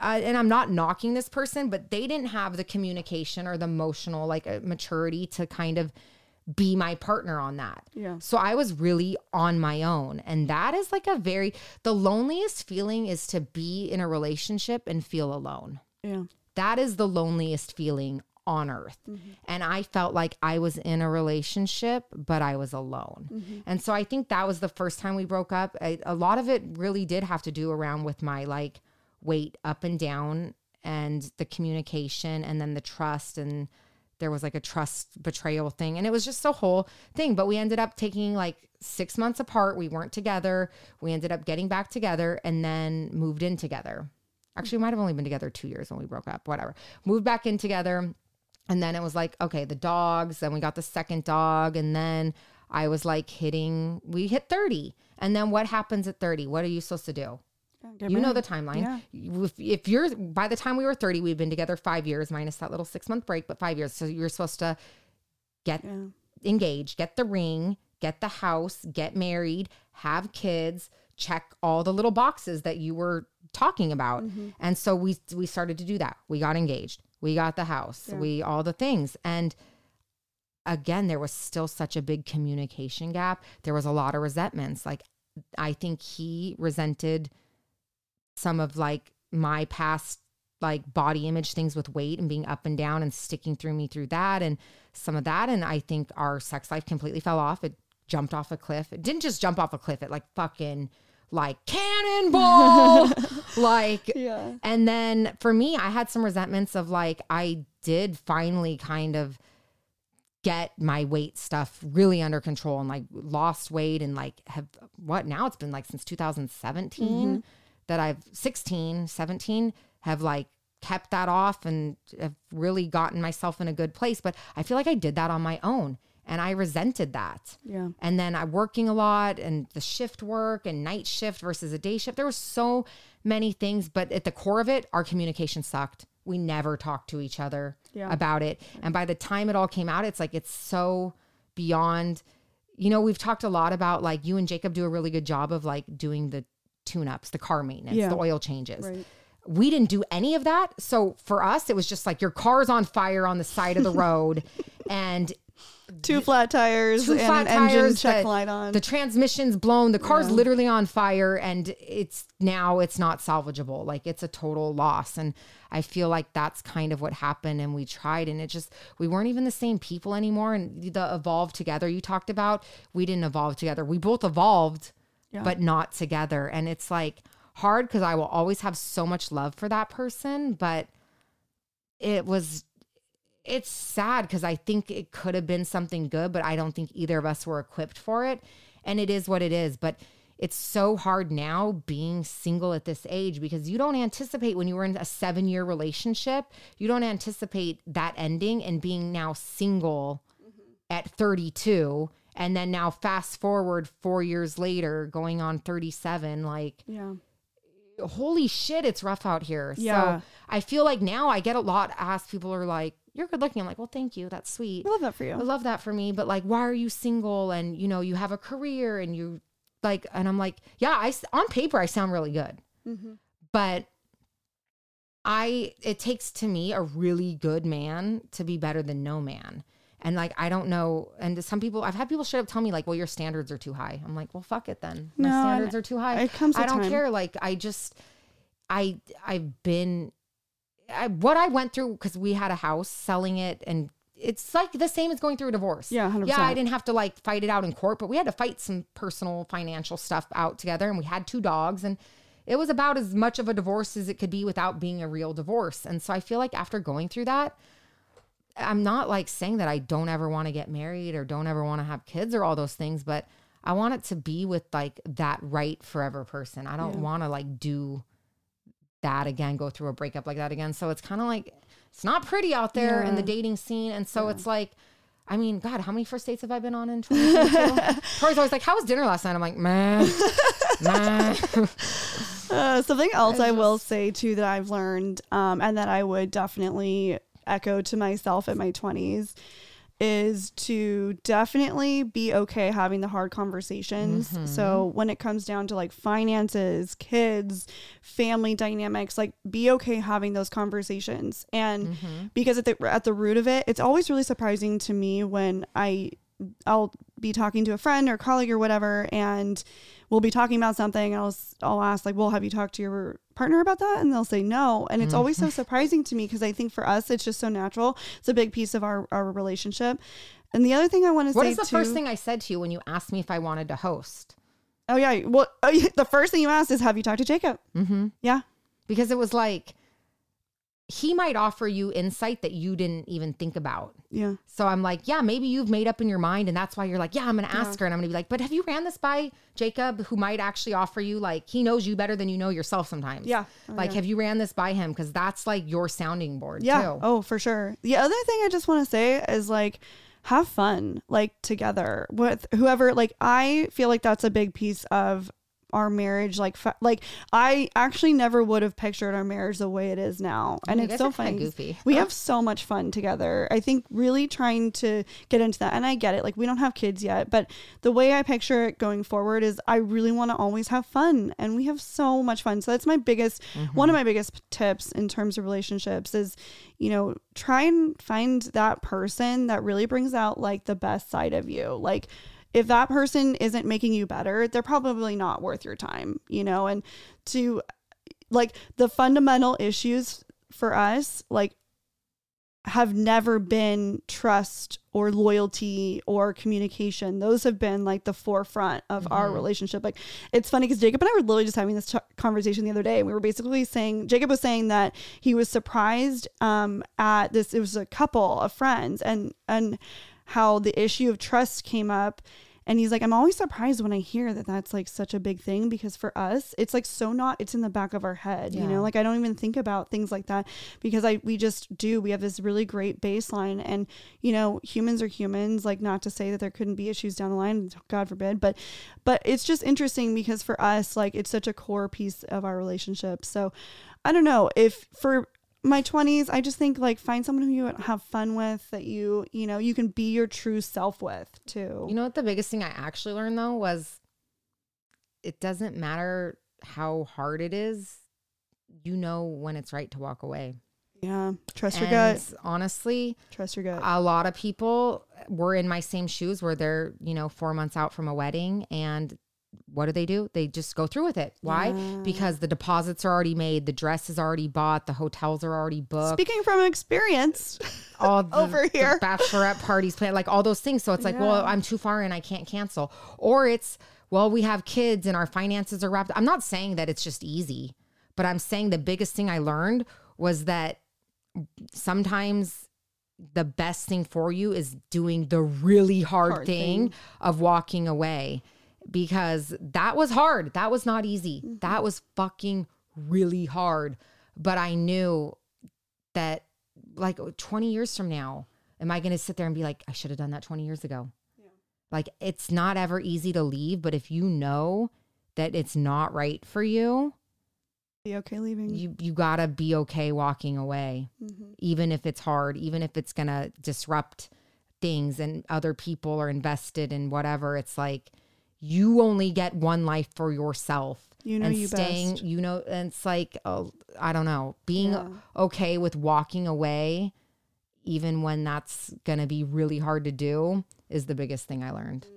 uh, and I'm not knocking this person, but they didn't have the communication or the emotional like uh, maturity to kind of be my partner on that. Yeah. So I was really on my own. And that is like a very, the loneliest feeling is to be in a relationship and feel alone. Yeah. That is the loneliest feeling on earth. Mm-hmm. And I felt like I was in a relationship, but I was alone. Mm-hmm. And so I think that was the first time we broke up. I, a lot of it really did have to do around with my like weight up and down and the communication and then the trust and there was like a trust betrayal thing and it was just a whole thing but we ended up taking like 6 months apart. We weren't together. We ended up getting back together and then moved in together. Actually we might have only been together 2 years when we broke up whatever. Moved back in together and then it was like okay the dogs then we got the second dog and then I was like hitting we hit 30 and then what happens at 30 what are you supposed to do Get you know the timeline. Yeah. If, if you're by the time we were 30, we've been together five years, minus that little six month break, but five years. So you're supposed to get Yeah. engaged, get the ring, get the house, get married, have kids, check all the little boxes that you were talking about. And so we we started to do that. We got engaged. We got the house. Yeah. We all the things. And again, there was still such a big communication gap. There was a lot of resentments. Like I think he resented some of like my past like body image things with weight and being up and down and sticking through me through that and some of that and I think our sex life completely fell off. It jumped off a cliff. It didn't just jump off a cliff. It like fucking like cannonball like Yeah. and then for me, I had some resentments of like, I did finally kind of get my weight stuff really under control and like lost weight and like have what now it's been like since 2017 mm-hmm. That I've 16, 17 have like kept that off and have really gotten myself in a good place. But I feel like I did that on my own and I resented that. Yeah. And then I'm working a lot and the shift work and night shift versus a day shift. There were so many things, but at the core of it, our communication sucked. We never talked to each other Yeah. about it. And by the time it all came out, it's like it's so beyond, you know, we've talked a lot about like you and Jacob do a really good job of like doing the tune ups, the car maintenance, Yeah. the oil changes. Right. We didn't do any of that. So for us, it was just like your car's on fire on the side of the road and Two flat tires two and flat an engine tires, check the, light on. the transmission's blown, the car's Yeah. literally on fire, and it's now it's not salvageable. Like it's a total loss. And I feel like that's kind of what happened. And we tried, and it just we weren't even the same people anymore. And the evolve together you talked about, we didn't evolve together. We both evolved, Yeah. but not together. And it's like hard because I will always have so much love for that person, but it was it's sad because I think it could have been something good, but I don't think either of us were equipped for it. And it is what it is. But it's so hard now being single at this age because you don't anticipate when you were in a seven year relationship, you don't anticipate that ending and being now single mm-hmm. at 32. And then now fast forward four years later, going on 37, like yeah. holy shit, it's rough out here. Yeah. So I feel like now I get a lot asked. People are like, you're good looking. I'm like, well, thank you. That's sweet. I love that for you. I love that for me. But like, why are you single? And you know, you have a career and you like, and I'm like, yeah, I, on paper, I sound really good. Mhm. But I, it takes to me a really good man to be better than no man. And like, I don't know. And some people, I've had people straight up tell me, like, well, your standards are too high. I'm like, well, fuck it then. My No, and standards are too high. it comes I don't time. care. Like, I just, I, I've been, I, what I went through because we had a house selling it and it's like the same as going through a divorce. Yeah, 100%. Yeah, I didn't have to like fight it out in court, but we had to fight some personal financial stuff out together and we had two dogs and it was about as much of a divorce as it could be without being a real divorce. And so I feel like after going through that, I'm not like saying that I don't ever want to get married or don't ever want to have kids or all those things, but I want it to be with like that right forever person. I don't Yeah. want to like do that again, go through a breakup like that again. So it's kind of like it's not pretty out there in the dating scene. And so it's like, I mean, God, how many first dates have I been on in 2022? Tori's always like, How was dinner last night? I'm like, man, man. Uh, something else I will say too that I've learned, um, and that I would definitely echo to myself in my twenties, is to definitely be okay having the hard conversations. Mm-hmm. So when it comes down to like finances, kids, family dynamics, like be okay having those conversations. And mm-hmm. because at the at the root of it, it's always really surprising to me when I I'll be talking to a friend or colleague or whatever, and we'll be talking about something. And I'll I'll ask like, "Well, have you talked to your partner about that?" And they'll say no, and it's always so surprising to me because I think for us it's just so natural. It's a big piece of our our relationship. And the other thing I want to What say is the too, first thing I said to you when you asked me if I wanted to host? Oh yeah, well, the first thing you asked is, "Have you talked to Jacob?" Mm-hmm. Yeah, Because it was like he might offer you insight that you didn't even think about. yeah, So I'm like, yeah, maybe you've made up in your mind, and that's why you're like, yeah, I'm gonna ask her, and I'm gonna be like, but have you ran this by Jacob, who might actually offer you like he knows you better than you know yourself sometimes. Yeah. Oh, like, yeah. have you ran this by him? Because that's like your sounding board yeah. too. Oh, for sure. The other thing I just want to say is like, have fun like together with whoever. Like, I feel like that's a big piece of our marriage. Like, fa- like I actually never would have pictured our marriage the way it is now, and it's so funny. goofy. We have so much fun together. I think really trying to get into that, and I get it. Like, we don't have kids yet, but the way I picture it going forward is I really want to always have fun, and we have so much fun. So that's my biggest, one of my biggest tips in terms of relationships is, you know, try and find that person that really brings out like the best side of you. Like, if that person isn't making you better, they're probably not worth your time, you know, and to like the fundamental issues for us, like have never been trust or loyalty or communication. Those have been like the forefront of our relationship. Like it's funny because Jacob and I were literally just having this ch- conversation the other day. And we were basically saying Jacob was saying that he was surprised um, at this. It was a couple of friends and and how the issue of trust came up. And he's like, I'm always surprised when I hear that that's like such a big thing because for us, it's like so not, it's in the back of our head, you know? Like I don't even think about things like that because I, we just do. We have this really great baseline and, you know, humans are humans, like not to say that there couldn't be issues down the line, God forbid, but, but it's just interesting because for us, like it's such a core piece of our relationship. So I don't know if for, my 20s i just think like find someone who you have fun with that you you know you can be your true self with too. You know what the biggest thing I actually learned though was it doesn't matter how hard it is, you know when it's right to walk away. yeah trust your And gut. honestly, trust your gut. a lot of people were in my same shoes where they're, you know, four months out from a wedding and what do they do? They just go through with it. Why? Yeah. Because the deposits are already made, the dress is already bought, the hotels are already booked. speaking from experience all the, over here. bachelorette parties planned, like all those things. So it's like, well, I'm too far and I can't cancel. Or it's, well, we have kids and our finances are wrapped. I'm not saying that it's just easy, but I'm saying the biggest thing I learned was that sometimes the best thing for you is doing the really hard, Hard thing, thing. of walking away because that was hard. That was not easy. Mm-hmm. That was fucking really hard. But I knew that like 20 years from now, am I going to sit there and be like, I should have done that 20 years ago? Like, it's not ever easy to leave, but if you know that it's not right for you, be okay leaving you, you got to be okay walking away, Mhm. even if it's hard, even if it's going to disrupt things and other people are invested in whatever. It's like, you only get one life for yourself. you know and you staying, best you know, and it's like, oh, I don't know, being Yeah. okay with walking away, even when that's gonna be really hard to do, is the biggest thing I learned. Mm-hmm.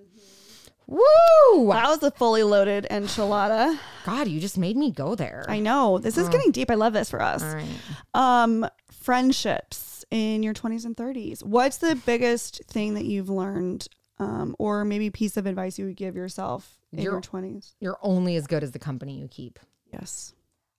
Woo! that was a fully loaded enchilada God, you just made me go there. i know this is getting deep i love this for us right. um friendships in your 20s and 30s what's the biggest thing that you've learned um, or maybe piece of advice you would give yourself in You're- your 20s You're only as good as the company you keep. yes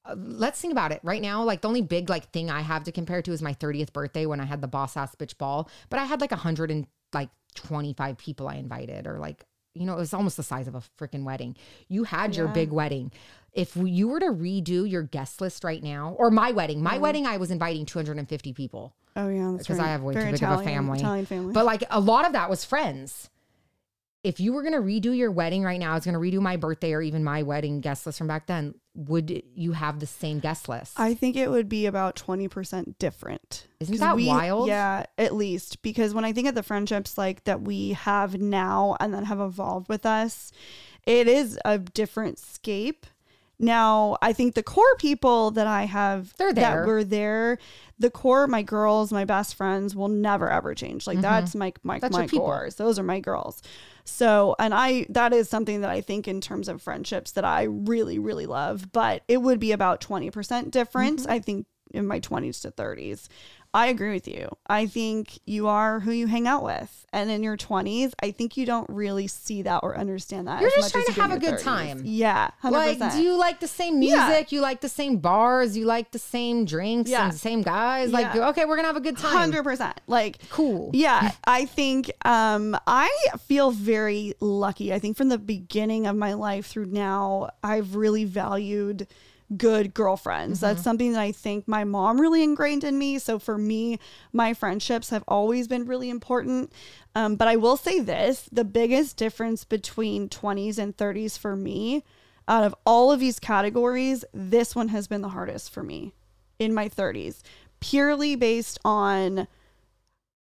Uh, let's think about it right now. Like the only big like thing I have to compare to is my 30th birthday when I had the boss ass bitch ball, but I had like a hundred and like 25 people I invited or like, you know, it was almost the size of a freaking wedding. You had your big wedding. If you were to redo your guest list right now, or my wedding, my wedding, I was inviting 250 people oh yeah because right. I have way Very too big Italian, of a family. italian family But like a lot of that was friends. If you were gonna redo your wedding right now, I was gonna redo my birthday or even my wedding guest list from back then. would you have the same guest list? I think it would be about 20% different. Isn't that we- wild? Yeah, at least because when I think of the friendships like that we have now and then have evolved with us, it is a different scape. Now, I think the core people that I have They're there. that were there, the core, my girls, my best friends will never ever change. Like that's my my, Mm-hmm. That's my cores. Those are my girls. So, and I that is something that I think in terms of friendships that I really really love, but it would be about 20% difference Mm-hmm. I think in my 20s to 30s. I agree with you. I think you are who you hang out with. And in your 20s, I think you don't really see that or understand that. You're as just trying to you do have a good 30s. time. Yeah, 100%. like, do you like the same music? Yeah. You like the same bars? You like the same drinks Yeah. and the same guys? Like, Yeah. okay, we're gonna have a good time. Hundred percent. Like Cool. Yeah, I think um, I feel very lucky. I think from the beginning of my life through now, I've really valued good girlfriends. That's something that I think my mom really ingrained in me. So for me, my friendships have always been really important. Um, but I will say this: the biggest difference between twenties and thirties for me, out of all of these categories, this one has been the hardest for me in my 30s purely based on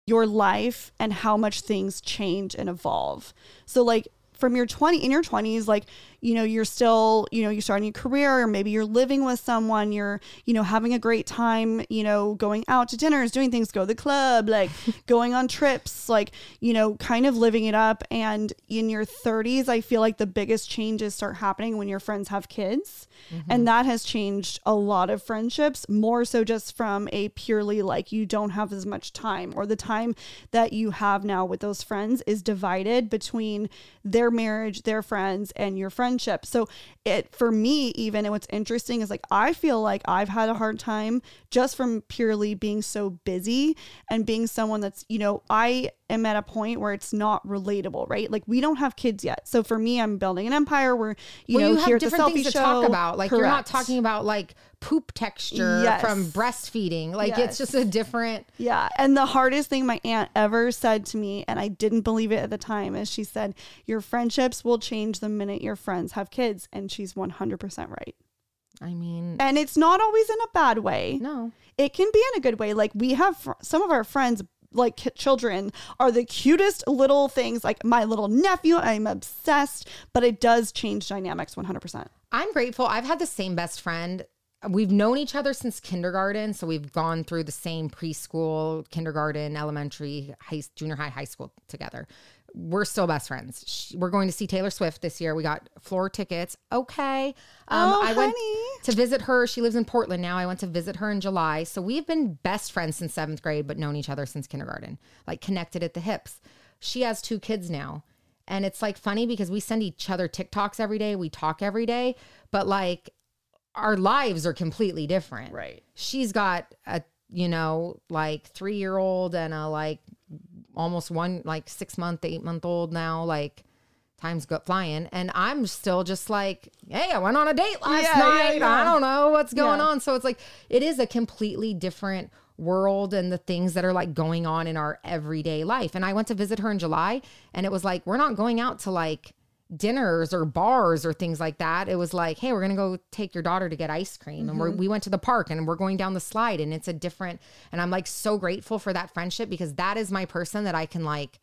your life and how much things change and evolve. So like from your 20 in your 20s like you know you're still you know you're starting your career or maybe you're living with someone you're you know having a great time you know going out to dinners doing things go to the club like going on trips like you know kind of living it up. And in your 30s i feel like the biggest changes start happening when your friends have kids. Mm-hmm. And that has changed a lot of friendships more so just from a purely like you don't have as much time or the time that you have now with those friends is divided between their marriage their friends and your friendship. So it for me even and what's interesting is like i feel like i've had a hard time just from purely being so busy and being someone that's you know i am at a point where it's not relatable right? Like we don't have kids yet. So for me i'm building an empire. Where you well, know you here have different things to talk about. Like, you're not talking about like poop texture Yes. from breastfeeding. Like, Yes. it's just a different. Yeah. And the hardest thing my aunt ever said to me, and I didn't believe it at the time, is she said, Your friendships will change the minute your friends have kids. And she's 100% right. I mean, And it's not always in a bad way, no. it can be in a good way. Like we have fr- some of our friends. Like children are the cutest little things. Like my little nephew, I'm obsessed, but it does change dynamics 100%. I'm grateful. I've had the same best friend. We've known each other since kindergarten, so we've gone through the same preschool, kindergarten, elementary, high, junior high, high school together. We're still best friends. She, we're going to see Taylor Swift this year. We got floor tickets. Okay. Um, Oh, I went to visit her. She lives in Portland now. I went to visit her in July. So we've been best friends since seventh grade, but known each other since kindergarten, like connected at the hips. She has two kids now. And it's like funny because we send each other TikToks every day. We talk every day, but like our lives are completely different. Right. She's got a, you know, like three year old and a like almost one, like six month, eight month old now. Like time's go flying. And I'm still just like, hey, I went on a date last Yeah, yeah, night. yeah. I don't know what's going Yeah. on. So it's like, it is a completely different world and the things that are like going on in our everyday life. And I went to visit her in July and it was like, we're not going out to like dinners or bars or things like that. It was like, hey, we're going to go take your daughter to get ice cream. And we're, mm-hmm. we went to the park and we're going down the slide and it's a different, and I'm like so grateful for that friendship because that is my person that I can like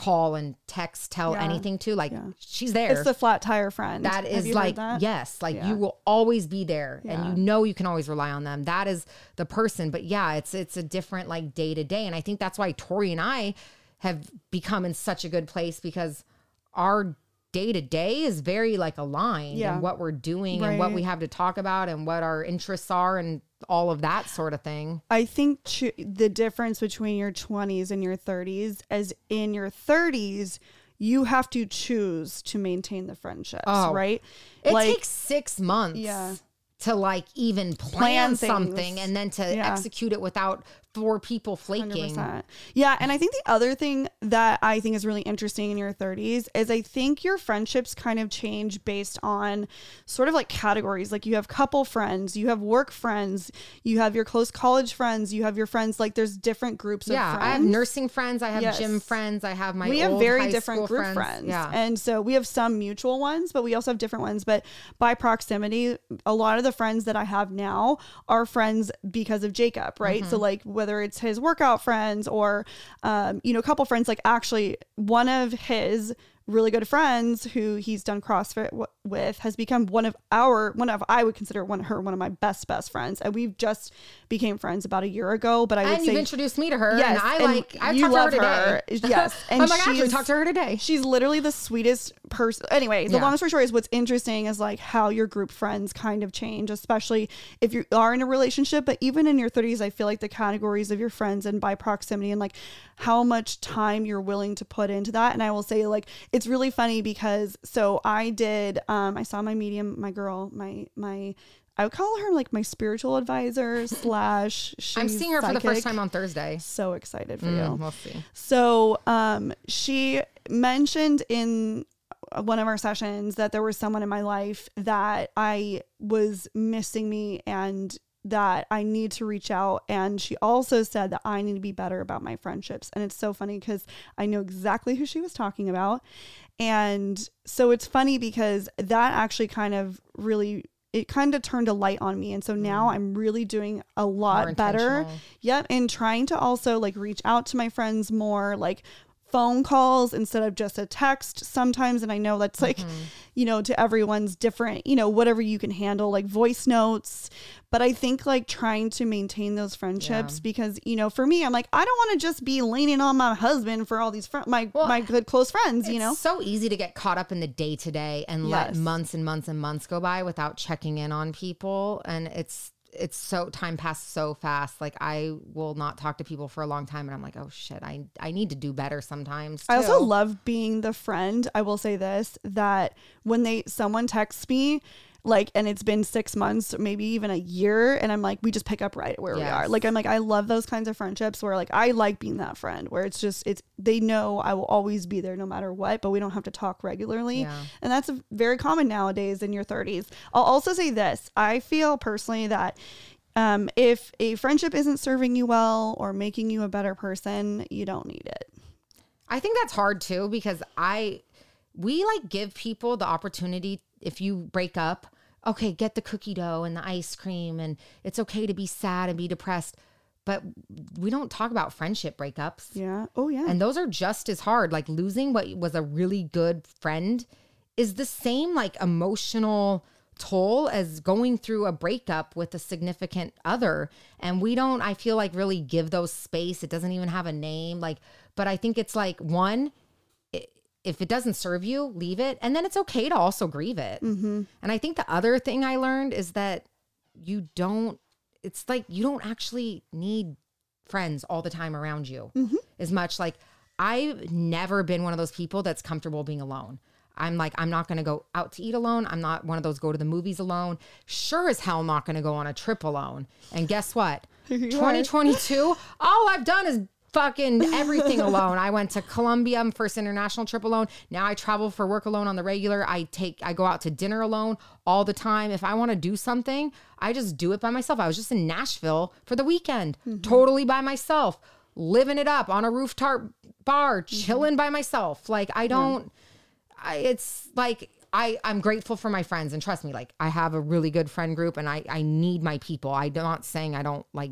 call and text, tell Yeah. anything to. Like Yeah. she's there. It's the flat tire friend. That is like that? yes, like Yeah. you will always be there, and you know you can always rely on them. That is the person. But yeah, it's it's a different like day to day, and I think that's why Tori and I have become in such a good place because our day to day is very like aligned Yeah. and what we're doing and what we have to talk about and what our interests are and all of that sort of thing. I think cho- the difference between your 20s and your 30s is in your 30s, you have to choose to maintain the friendships, Oh, right? It like, takes six months Yeah. to like even plan, Plan something and then to Yeah. execute it without four people flaking. 100%. Yeah, and I think the other thing that I think is really interesting in your 30s is I think your friendships kind of change based on sort of like categories. Like you have couple friends, you have work friends, you have your close college friends, you have your friends like there's different groups Yeah, of friends. I have nursing friends. I have Yes. gym friends. I have my. we have very different group friends. Yeah, And so we have some mutual ones, but we also have different ones. But by proximity, a lot of the friends that I have now are friends because of Jacob, right? Mm-hmm. So, like, whether it's his workout friends or, um, you know, a couple friends, like, actually, one of his really good friends who he's done CrossFit w- with has become one of our one of I would consider one her one of my best best friends and we've just became friends about a year ago but I would and you've say introduced me to her. Yes, and I and like. I talked to her her. today. Yes, and like, I actually she's- talked to her today. She's literally the sweetest person. Anyway, the Yeah. long story short is what's interesting is like how your group friends kind of change, especially if you are in a relationship. But even in your 30s, I feel like the categories of your friends and by proximity and like how much time you're willing to put into that. And I will say, like, it's really funny because so I did, um, I saw my medium, my girl, my, my, I would call her like my spiritual advisor slash. I'm seeing her for the first time on Thursday. So excited for you. Mm, we'll see. So, um, she mentioned in one of our sessions that there was someone in my life that I was missing me and that I need to reach out. And she also said that I need to be better about my friendships. And it's so funny because I know exactly who she was talking about. And so it's funny because that actually kind of really it kind of turned a light on me and so now mm. i'm really doing a lot better. Yep. And trying to also like reach out to my friends more, like phone calls instead of just a text sometimes. And I know that's like, Mm-hmm. you know, to everyone's different, you know, whatever you can handle, like voice notes. But I think like trying to maintain those friendships Yeah. because, you know, for me, I'm like, I don't want to just be leaning on my husband for all these fr- my Well, my good close friends, you know? It's so easy to get caught up in the day to day and let months and months and months go by without checking in on people. And it's it's so time passed so fast. Like I will not talk to people for a long time, and I'm like, oh shit, I I need to do better sometimes. I also love being the friend. I will say this that when they someone texts me like and it's been 6 months maybe even a year and I'm like we just pick up right where we are. Like I'm like I love those kinds of friendships where like I like being that friend where it's just it's they know I will always be there no matter what, but we don't have to talk regularly. Yeah. And that's very common nowadays in your 30s. I'll also say this. I feel personally that um, if a friendship isn't serving you well or making you a better person, you don't need it. I think that's hard too because I we like give people the opportunity if you break up, okay, get the cookie dough and the ice cream and it's okay to be sad and be depressed. But we don't talk about friendship breakups. Yeah. Oh yeah. And those are just as hard. Like losing what was a really good friend is the same like emotional toll as going through a breakup with a significant other. And we don't, I feel like, really give those space. It doesn't even have a name. Like, but I think it's like one, if it doesn't serve you, leave it. And then it's okay to also grieve it. Mm-hmm. And I think the other thing I learned is that you don't, it's like you don't actually need friends all the time around you mm-hmm. as much. Like, I've never been one of those people that's comfortable being alone. I'm like, I'm not going to go out to eat alone. I'm not one of those go to the movies alone. Sure as hell I'm not going to go on a trip alone. And guess what? 2022, all I've done is fucking everything alone. I went to Colombia, my first international trip alone. Now I travel for work alone on the regular. I take, I go out to dinner alone all the time. If I want to do something, I just do it by myself. I was just in Nashville for the weekend, mm-hmm. totally by myself, living it up on a rooftop bar, mm-hmm. chilling by myself. Like I don't, I, it's like I I'm grateful for my friends and trust me like I have a really good friend group and I I need my people. I'm not saying I don't like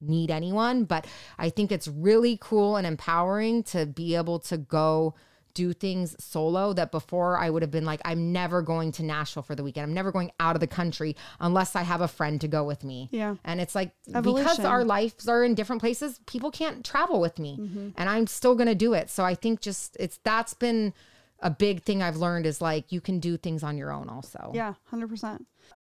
need anyone, but I think it's really cool and empowering to be able to go do things solo that before I would have been like I'm never going to Nashville for the weekend. I'm never going out of the country unless I have a friend to go with me. Yeah. And it's like because our lives are in different places, people can't travel with me. And I'm still going to do it. So I think just it's that's been a big thing I've learned is like you can do things on your own also. yeah, 100%.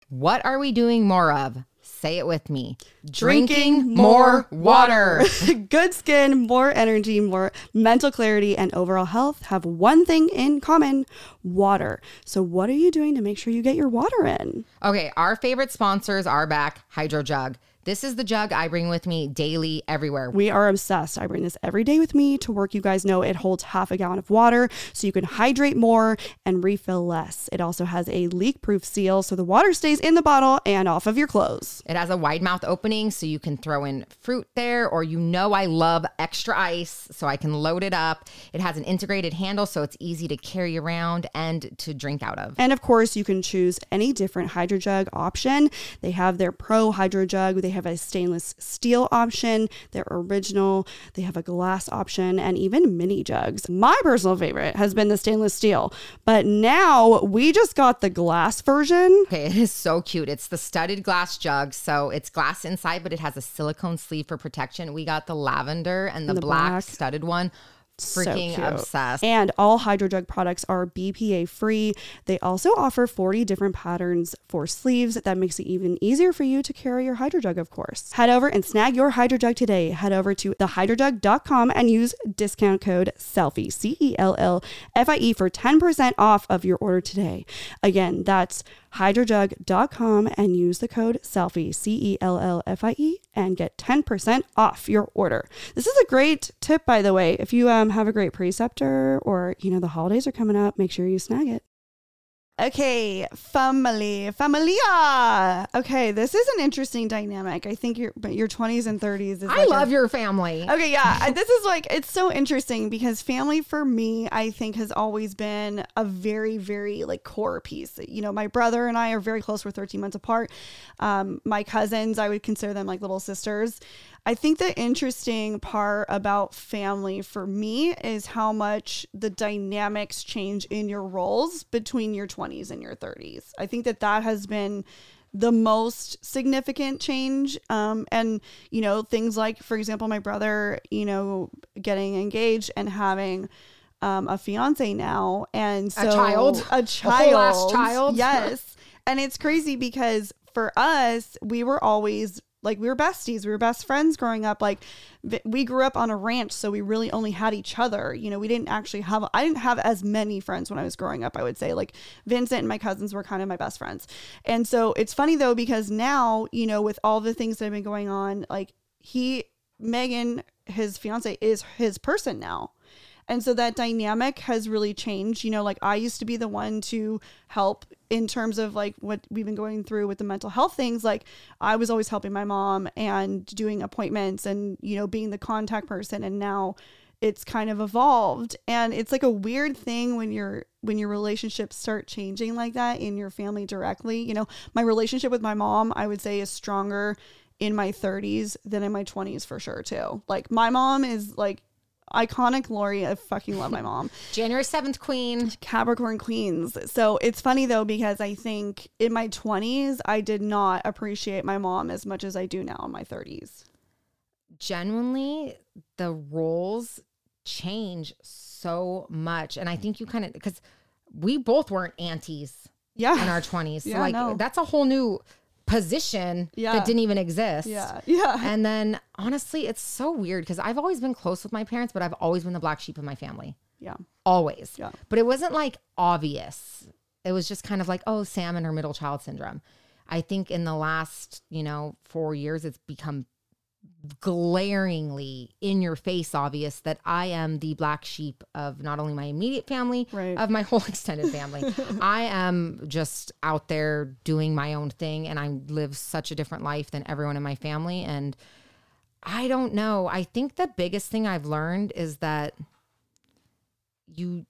What are we doing more of? Say it with me. Drinking more water. Good skin, more energy, more mental clarity, and overall health have one thing in common water. So, what are you doing to make sure you get your water in? Okay, our favorite sponsors are back HydroJug. This is the jug I bring with me daily everywhere. We are obsessed. I bring this every day with me to work. You guys know it holds half a gallon of water, so you can hydrate more and refill less. It also has a leak proof seal, so the water stays in the bottle and off of your clothes. It has a wide mouth opening so you can throw in fruit there, or you know I love extra ice, so I can load it up. It has an integrated handle, so it's easy to carry around and to drink out of. And of course, you can choose any different HydroJug option. They have their Pro HydroJug, they have a stainless steel option, their original, they have a glass option, and even mini jugs. My personal favorite has been the stainless steel, but now we just got the glass version. Okay, it is so cute. It's the studded glass jug. So it's glass inside, but it has a silicone sleeve for protection. We got the lavender and the, the black, black. studded one. Freaking cute. obsessed. And all Hydrojug products are BPA free. They also offer 40 different patterns for sleeves that makes it even easier for you to carry your Hydrojug, of course. Head over and snag your Hydrojug today. Head over to thehydrojug.com and use discount code CELLFIE, C E L L F I E, for 10% off of your order today. Again, that's hydrojug.com and use the code CELLFIE, C E L L F I E, and get 10% off your order. This is a great tip, by the way. If you um, have a great preceptor or, you know, the holidays are coming up, make sure you snag it. Okay, family, familia. Okay, this is an interesting dynamic. I think your but your twenties and thirties is. I like a- love your family. Okay, yeah. This is like it's so interesting because family for me, I think has always been a very, very like core piece. You know, my brother and I are very close. We're 13 months apart. Um, my cousins, I would consider them like little sisters. I think the interesting part about family for me is how much the dynamics change in your roles between your 20s and your 30s. I think that that has been the most significant change. Um, and, you know, things like, for example, my brother, you know, getting engaged and having um, a fiance now. And so a child? a A child, ass child? Yes. and it's crazy because for us, we were always like we were besties we were best friends growing up like we grew up on a ranch so we really only had each other you know we didn't actually have i didn't have as many friends when i was growing up i would say like vincent and my cousins were kind of my best friends and so it's funny though because now you know with all the things that have been going on like he megan his fiance is his person now and so that dynamic has really changed. You know, like I used to be the one to help in terms of like what we've been going through with the mental health things. Like I was always helping my mom and doing appointments and, you know, being the contact person. And now it's kind of evolved. And it's like a weird thing when your when your relationships start changing like that in your family directly. You know, my relationship with my mom, I would say is stronger in my 30s than in my 20s for sure too. Like my mom is like iconic Lori. I fucking love my mom. January 7th, Queen. Capricorn Queens. So it's funny though because I think in my 20s I did not appreciate my mom as much as I do now in my 30s. Genuinely, the roles change so much. And I think you kind of, because we both weren't aunties Yeah. in our 20s. So, Yeah, like, no. that's a whole new position Yeah. that didn't even exist. yeah. Yeah. And then honestly, it's so weird because I've always been close with my parents, but I've always been the black sheep of my family. Yeah. Always. Yeah. But it wasn't like obvious. It was just kind of like, oh, Sam and her middle child syndrome. I think in the last, you know, four years, it's become glaringly in your face obvious that I am the black sheep of not only my immediate family, Right. of my whole extended family. I am just out there doing my own thing and I live such a different life than everyone in my family. And I don't know. I think the biggest thing I've learned is that you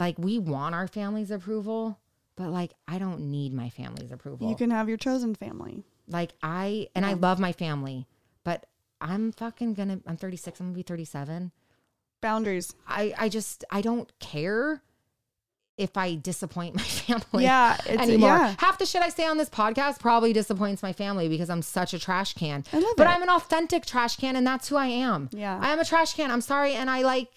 like we want our family's approval, but like I don't need my family's approval. You can have your chosen family. like I and I love my family, I'm fucking gonna I'm 36, I'm gonna be 37. Boundaries. I I just I don't care if I disappoint my family. yeah. It's, Anymore. Yeah. Half the shit I say on this podcast probably disappoints my family because I'm such a trash can. I love but it. I'm an authentic trash can and that's who I am. Yeah. I am a trash can. I'm sorry. And I like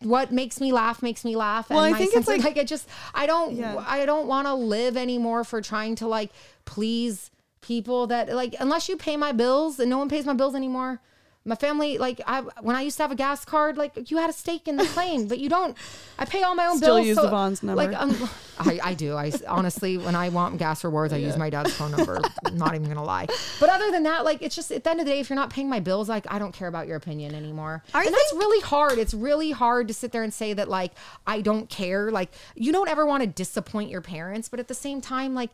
what makes me laugh makes me laugh. Well, and I think it's like- like it just I don't Yeah. I don't want to live anymore for trying to like please people that like unless you pay my bills and no one pays my bills anymore. My family, like I, when I used to have a gas card, like you had a stake in the claim, but you don't. I pay all my own Still bills. use the Vaughn's number. Like, um, I, I do. I honestly, when I want gas rewards, I use my dad's phone number. I'm not even gonna lie. But other than that, like, it's just at the end of the day, if you're not paying my bills, like, I don't care about your opinion anymore. I and that's really hard. It's really hard to sit there and say that, like, I don't care. Like, you don't ever want to disappoint your parents, but at the same time, like.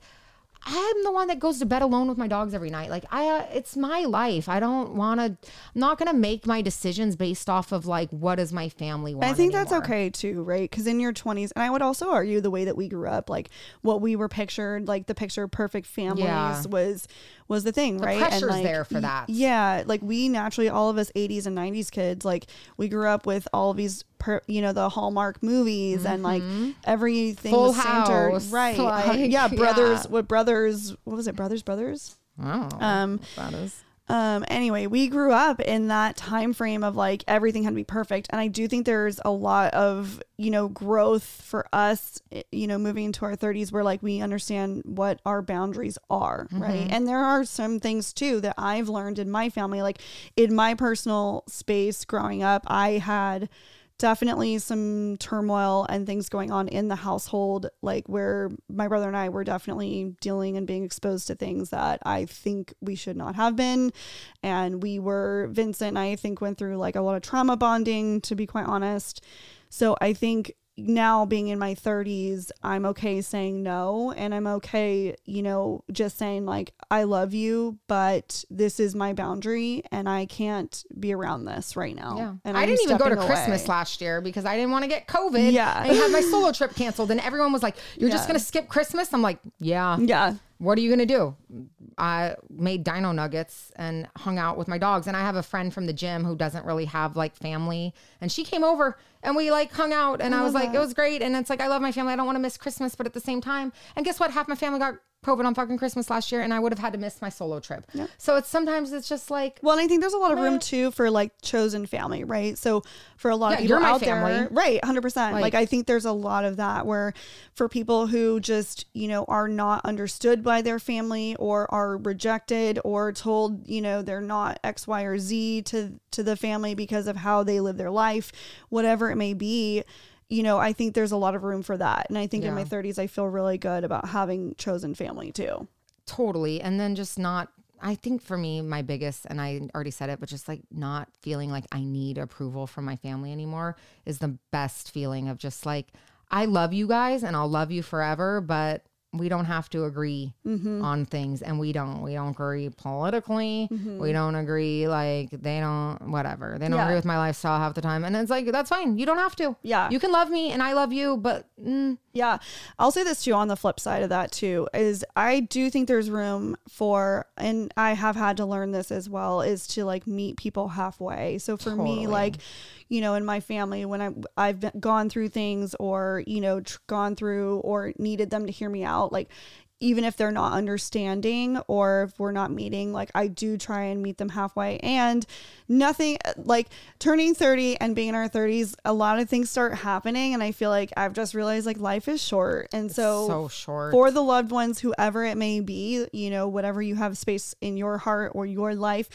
I'm the one that goes to bed alone with my dogs every night. Like I, uh, it's my life. I don't want to. I'm not gonna make my decisions based off of like what does my family want. I think that's okay too, right? Because in your 20s, and I would also argue the way that we grew up, like what we were pictured, like the picture of perfect families Yeah. was was the thing, right? pressure's like, there for that. Yeah, like we naturally, all of us 80s and 90s kids, like we grew up with all of these, per, you know, the Hallmark movies and like everything Full was centered, House, right? like, yeah, brothers. yeah. What brothers? What was it? Brothers, brothers. Oh, Um, that is. um anyway we grew up in that time frame of like everything had to be perfect and i do think there's a lot of you know growth for us eh, you know moving into our 30s where like we understand what our boundaries are right and there are some things too that i've learned in my family like in my personal space growing up i had definitely some turmoil and things going on in the household like where my brother and I were definitely dealing and being exposed to things that I think we should not have been. And we were Vincent and I think went through like a lot of trauma bonding to be quite honest. So I think now being in my 30s I'm okay saying no and I'm okay you know just saying like I love you but this is my boundary and I can't be around this right now Yeah. and I I'm didn't even go to stepping Christmas last year because I didn't want to get COVID. Yeah. I had my solo trip canceled. And everyone was like, You're just going to skip Christmas? I'm like, Yeah. Yeah. What are you going to do? I made dino nuggets and hung out with my dogs. And I have a friend from the gym who doesn't really have like family. And she came over and we like hung out. And I, was like, that. It was great. And it's like, I love my family. I don't want to miss Christmas. But at the same time, and guess what? Half my family got COVID on fucking Christmas last year. And I would have had to miss my solo trip. So it's sometimes it's just like, Well, and I think there's a lot of room too for like chosen family, right? So for a lot Yeah, of people you're my out family. there, right? Hundred percent. Like- Like I think there's a lot of that where for people who just you know are not understood by their family or are rejected or told you know they're not X, Y, or Z to to the family because of how they live their life, whatever it may be. You know, I think there's a lot of room for that, and I think in my 30s, I feel really good about having chosen family too. Totally. And then just not, I think for me, my biggest, and I already said it, but just like not feeling like I need approval from my family anymore is the best feeling of just like, I love you guys and I'll love you forever, but we don't have to agree Mm-hmm. on things and we don't we don't agree politically we don't agree like they don't whatever they don't Mm-hmm. Yeah. agree with my lifestyle half the time and it's like that's fine you don't have to Yeah. you can love me and i love you but mm, Yeah. I'll say this too on the flip side of that too is I do think there's room for and I have had to learn this as well is to like meet people halfway. So for me like you know in my family when I I've been, gone through things or you know tr- gone through or needed them to hear me out like even if they're not understanding or if we're not meeting, like I do try and meet them halfway. And nothing like turning 30 and being in our 30s, a lot of things start happening. And I feel like I've just realized like life is short. And so, so short for the loved ones, whoever it may be, you know, whatever you have space in your heart or your life,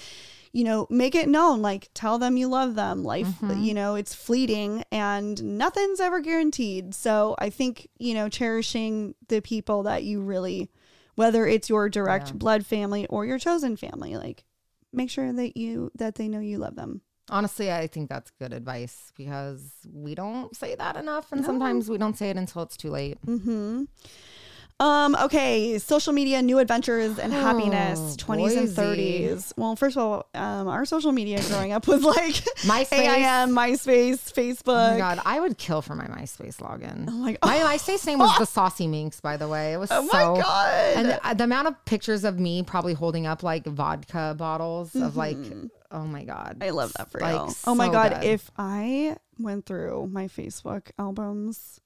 you know, make it known. Like tell them you love them. Life, you know, it's fleeting and nothing's ever guaranteed. So I think, you know, cherishing the people that you really, whether it's your direct blood family or your chosen family, like make sure that you, that they know you love them. Honestly, I think that's good advice because we don't say that enough, and sometimes we don't say it until it's too late. Mm-hmm. Um, okay, social media, new adventures and happiness, Oh, 20s and 30s. Well, first of all, um, our social media growing up was like MySpace. AIM, MySpace, Facebook. Oh my god, I would kill for my MySpace login. Oh my My MySpace name was the Saucy Minx, by the way. It was Oh my so. God. And the, the amount of pictures of me probably holding up like vodka bottles of like, oh my god, Mm-hmm. I love that for Like, you. Oh my god, good. if I went through my Facebook albums,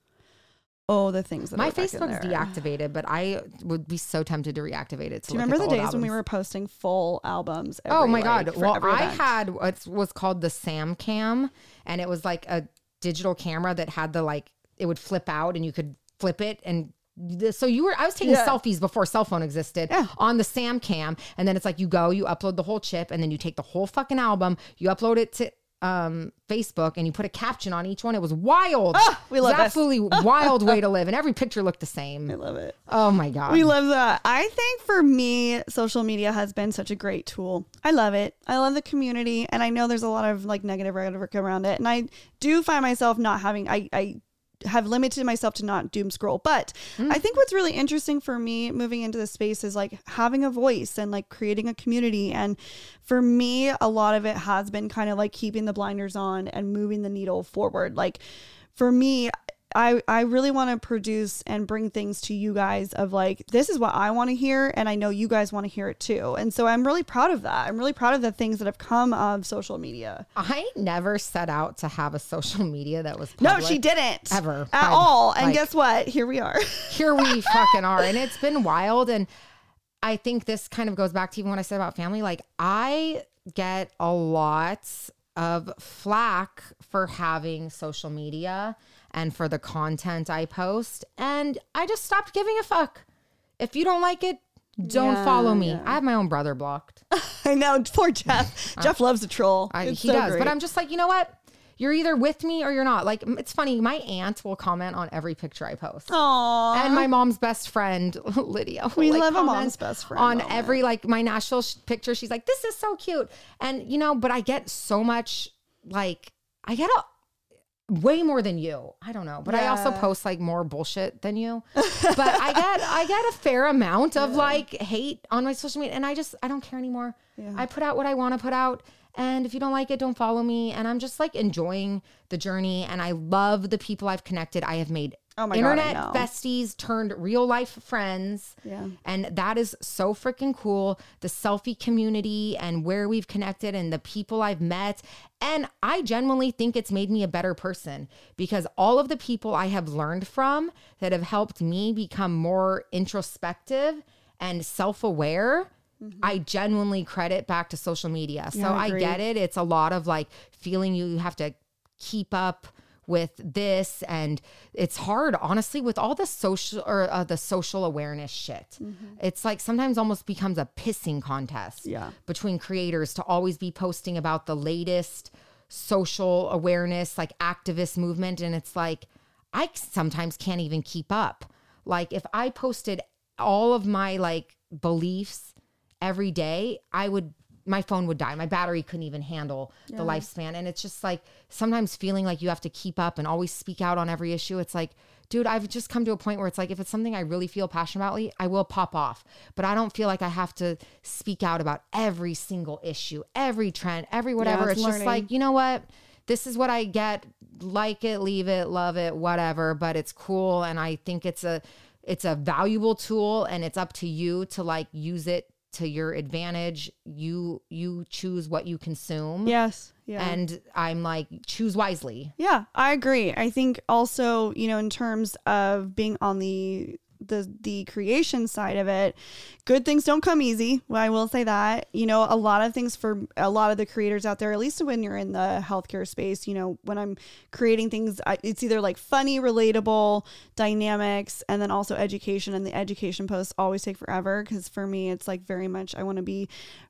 oh the things that my Facebook's deactivated, but I would be so tempted to reactivate it. To Do you remember the old days when we were posting full albums? Oh my god! for Well, I had what was called the Sam Cam, and it was like a digital camera that had the like it would flip out, and you could flip it and so you were I was taking Yeah. selfies before cell phone existed Yeah. on the Sam Cam, and then it's like you go, you upload the whole chip, and then you take the whole fucking album, you upload it to um Facebook, and you put a caption on each one. It was wild. Ah, we love this. absolutely wild way to live, and every picture looked the same. I love it. Oh my god. We love that. I think for me, social media has been such a great tool. I love it. I love the community, and I know there's a lot of like negative rhetoric around it, and I do find myself not having. I I have limited myself to not doom scroll, but mm. I think what's really interesting for me moving into this space is like having a voice and like creating a community. And for me, a lot of it has been kind of like keeping the blinders on and moving the needle forward. Like for me, I, I really want to produce and bring things to you guys of like this is what I want to hear and I know you guys want to hear it too. And so I'm really proud of that. I'm really proud of the things that have come of social media. I never set out to have a social media that was No, she didn't. Ever. At I- all. And like- guess what? Here we are. here we fucking are. And it's been wild. And I think this kind of goes back to even what I said about family. Like, I get a lot of flack for having social media and for the content I post. And I just stopped giving a fuck. If you don't like it, don't Yeah, follow me. yeah. I have my own brother blocked. I know. Poor Jeff. Uh, Jeff loves a troll. I, he so does. great. But I'm just like, you know what? You're either with me or you're not. Like, it's funny. My aunt will comment on every picture I post. Aw. and my mom's best friend Lydia. We like, love a mom's best friend on moment. every like my Nashville sh- picture. She's like, "This is so cute," and you know, but I get so much like I get a way more than you. I don't know, but I also post like more bullshit than you. but I get I get a fair amount of like hate on my social media, and I just I don't care anymore. Yeah. I put out what I want to put out. And if you don't like it, don't follow me. And I'm just like enjoying the journey. And I love the people I've connected. I have made Oh my internet know. besties turned real life friends. Yeah. And that is so freaking cool. The Cellfie community and where we've connected and the people I've met. And I genuinely think it's made me a better person because all of the people I have learned from that have helped me become more introspective and self aware. I genuinely credit back to social media. So Mm-hmm. I I, get it. It's a lot of like feeling you have to keep up with this and it's hard honestly with all the social or uh, the social awareness shit. It's like sometimes almost becomes a pissing contest Yeah. between creators to always be posting about the latest social awareness like activist movement and it's like i sometimes can't even keep up. Like if i posted all of my like beliefs every day i would my phone would die. My battery couldn't even handle the lifespan. And it's just like sometimes feeling like you have to keep up and always speak out on every issue it's like dude i've just come to a point where it's like if it's something i really feel passionate about i will pop off. But i don't feel like i have to speak out about every single issue every trend every whatever. it's it's just like you know what? This is what i get. Like it leave it love it whatever. But it's cool. And i think it's a it's a valuable tool and it's up to you to like use it to your advantage you you choose what you consume Yes. Yeah. and i'm like choose wisely Yeah, I agree. I think also, you know, in terms of being on the the the creation side of it, good things don't come easy. Well, I will say that. You know, a lot of things for a lot of the creators out there, at least when you're in the healthcare space, you know, when I'm creating things, it's either like funny, relatable dynamics, and then also education. And the education posts always take forever because for me, it's like very much I want to be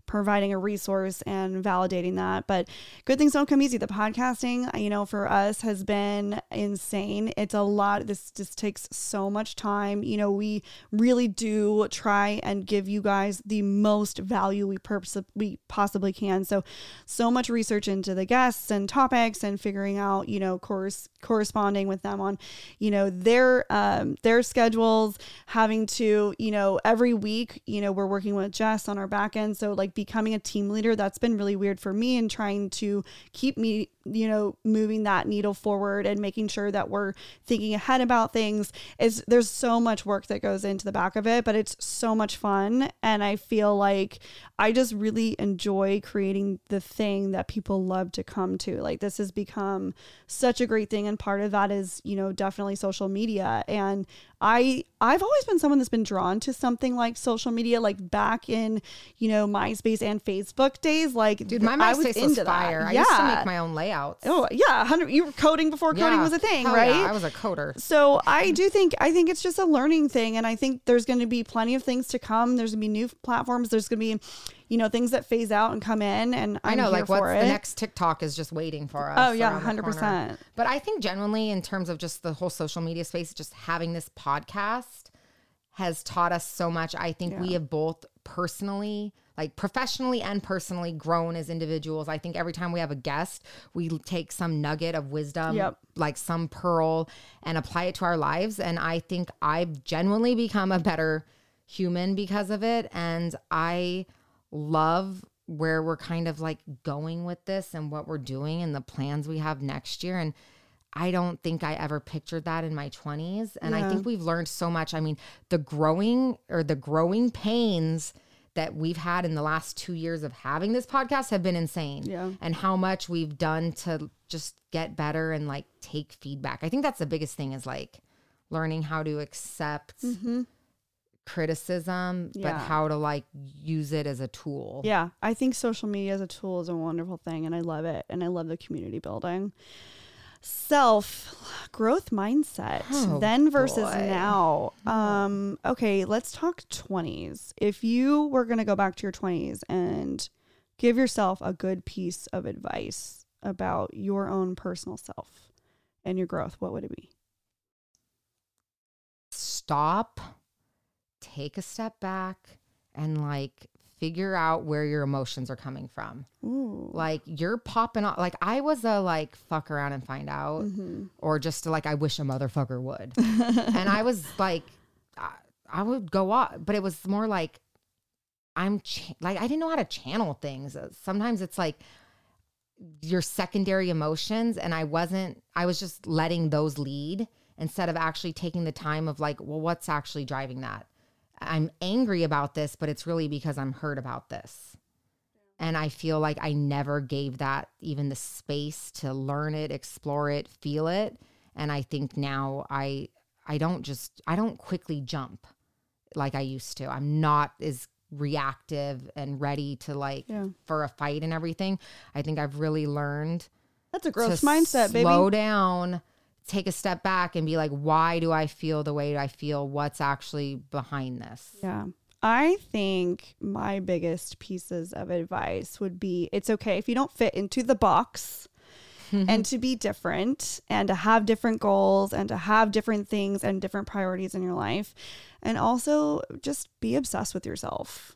providing a resource and validating that. But good things don't come easy. The podcasting, you know, for us has been insane. It's a lot. This just takes so much time. You know, we really do try and give you guys the most value we purpose we possibly can. So, so much research into the guests and topics and figuring out, you know, course corresponding with them on, you know, their um their schedules, having to, you know, every week, you know, we're working with Jess on our back end. So like becoming a team leader, that's been really weird for me and trying to keep me, you know, moving that needle forward and making sure that we're thinking ahead about things. Is there's so much work that goes into the back of it, but it's so much fun. And I feel like I just really enjoy creating the thing that people love to come to. Like this has become such a great thing. And part of that is, you know, definitely social media. And I I've always been someone that's been drawn to something like social media, like back in, you know, MySpace and Facebook days. Like dude my I myspace was, into that. fire i Yeah. used to make my own layouts. Oh yeah, hundred. You were coding before coding Yeah. was a thing, oh, Hell right? yeah, I was a coder. So I do think I think it's just a learning thing, and I think there's going to be plenty of things to come. There's going to be new platforms. There's going to be, you know, things that phase out and come in, and I'm I know, like what's the next TikTok is just waiting for us. Oh, yeah, corner. 100%. But I think genuinely, in terms of just the whole social media space, just having this podcast has taught us so much. I think we have both personally, like professionally and personally, grown as individuals. I think every time we have a guest, we take some nugget of wisdom, Yep. like some pearl, and apply it to our lives. And I think I've genuinely become a better human because of it. And I love where we're kind of like going with this and what we're doing and the plans we have next year. And I don't think I ever pictured that in my 20s. And I think we've learned so much. I mean, the growing or the growing pains that we've had in the last two years of having this podcast have been insane. Yeah. And how much we've done to just get better and like take feedback. I think that's the biggest thing is like learning how to accept mm-hmm. Criticism, but how to like use it as a tool. Yeah, I think social media as a tool is a wonderful thing, and I love it, and I love the community building. Self growth mindset, Oh, then versus boy. now. Um, okay, let's talk twenties. If you were gonna go back to your twenties and give yourself a good piece of advice about your own personal self and your growth, what would it be? Stop, take a step back, and like figure out where your emotions are coming from. Ooh, Like you're popping off. Like I was a like fuck around and find out, Mm-hmm. or just like I wish a motherfucker would. and I was like, I, I would go off, but it was more like I'm ch- like I didn't know how to channel things. Uh, Sometimes it's like your secondary emotions, and I wasn't. I was just letting those lead instead of actually taking the time of like, well, what's actually driving that? I'm angry about this, but it's really because I'm hurt about this. And I feel like I never gave that even the space to learn it, explore it, feel it. And I think now I I don't just I don't quickly jump like I used to. I'm not as reactive and ready to like Yeah. for a fight and everything. I think I've really learned that's a growth to mindset, baby. slow down, take a step back and be like, why do I feel the way I feel? What's actually behind this? Yeah. I think my biggest pieces of advice would be it's okay if you don't fit into the box and to be different and to have different goals and to have different things and different priorities in your life. And also just be obsessed with yourself.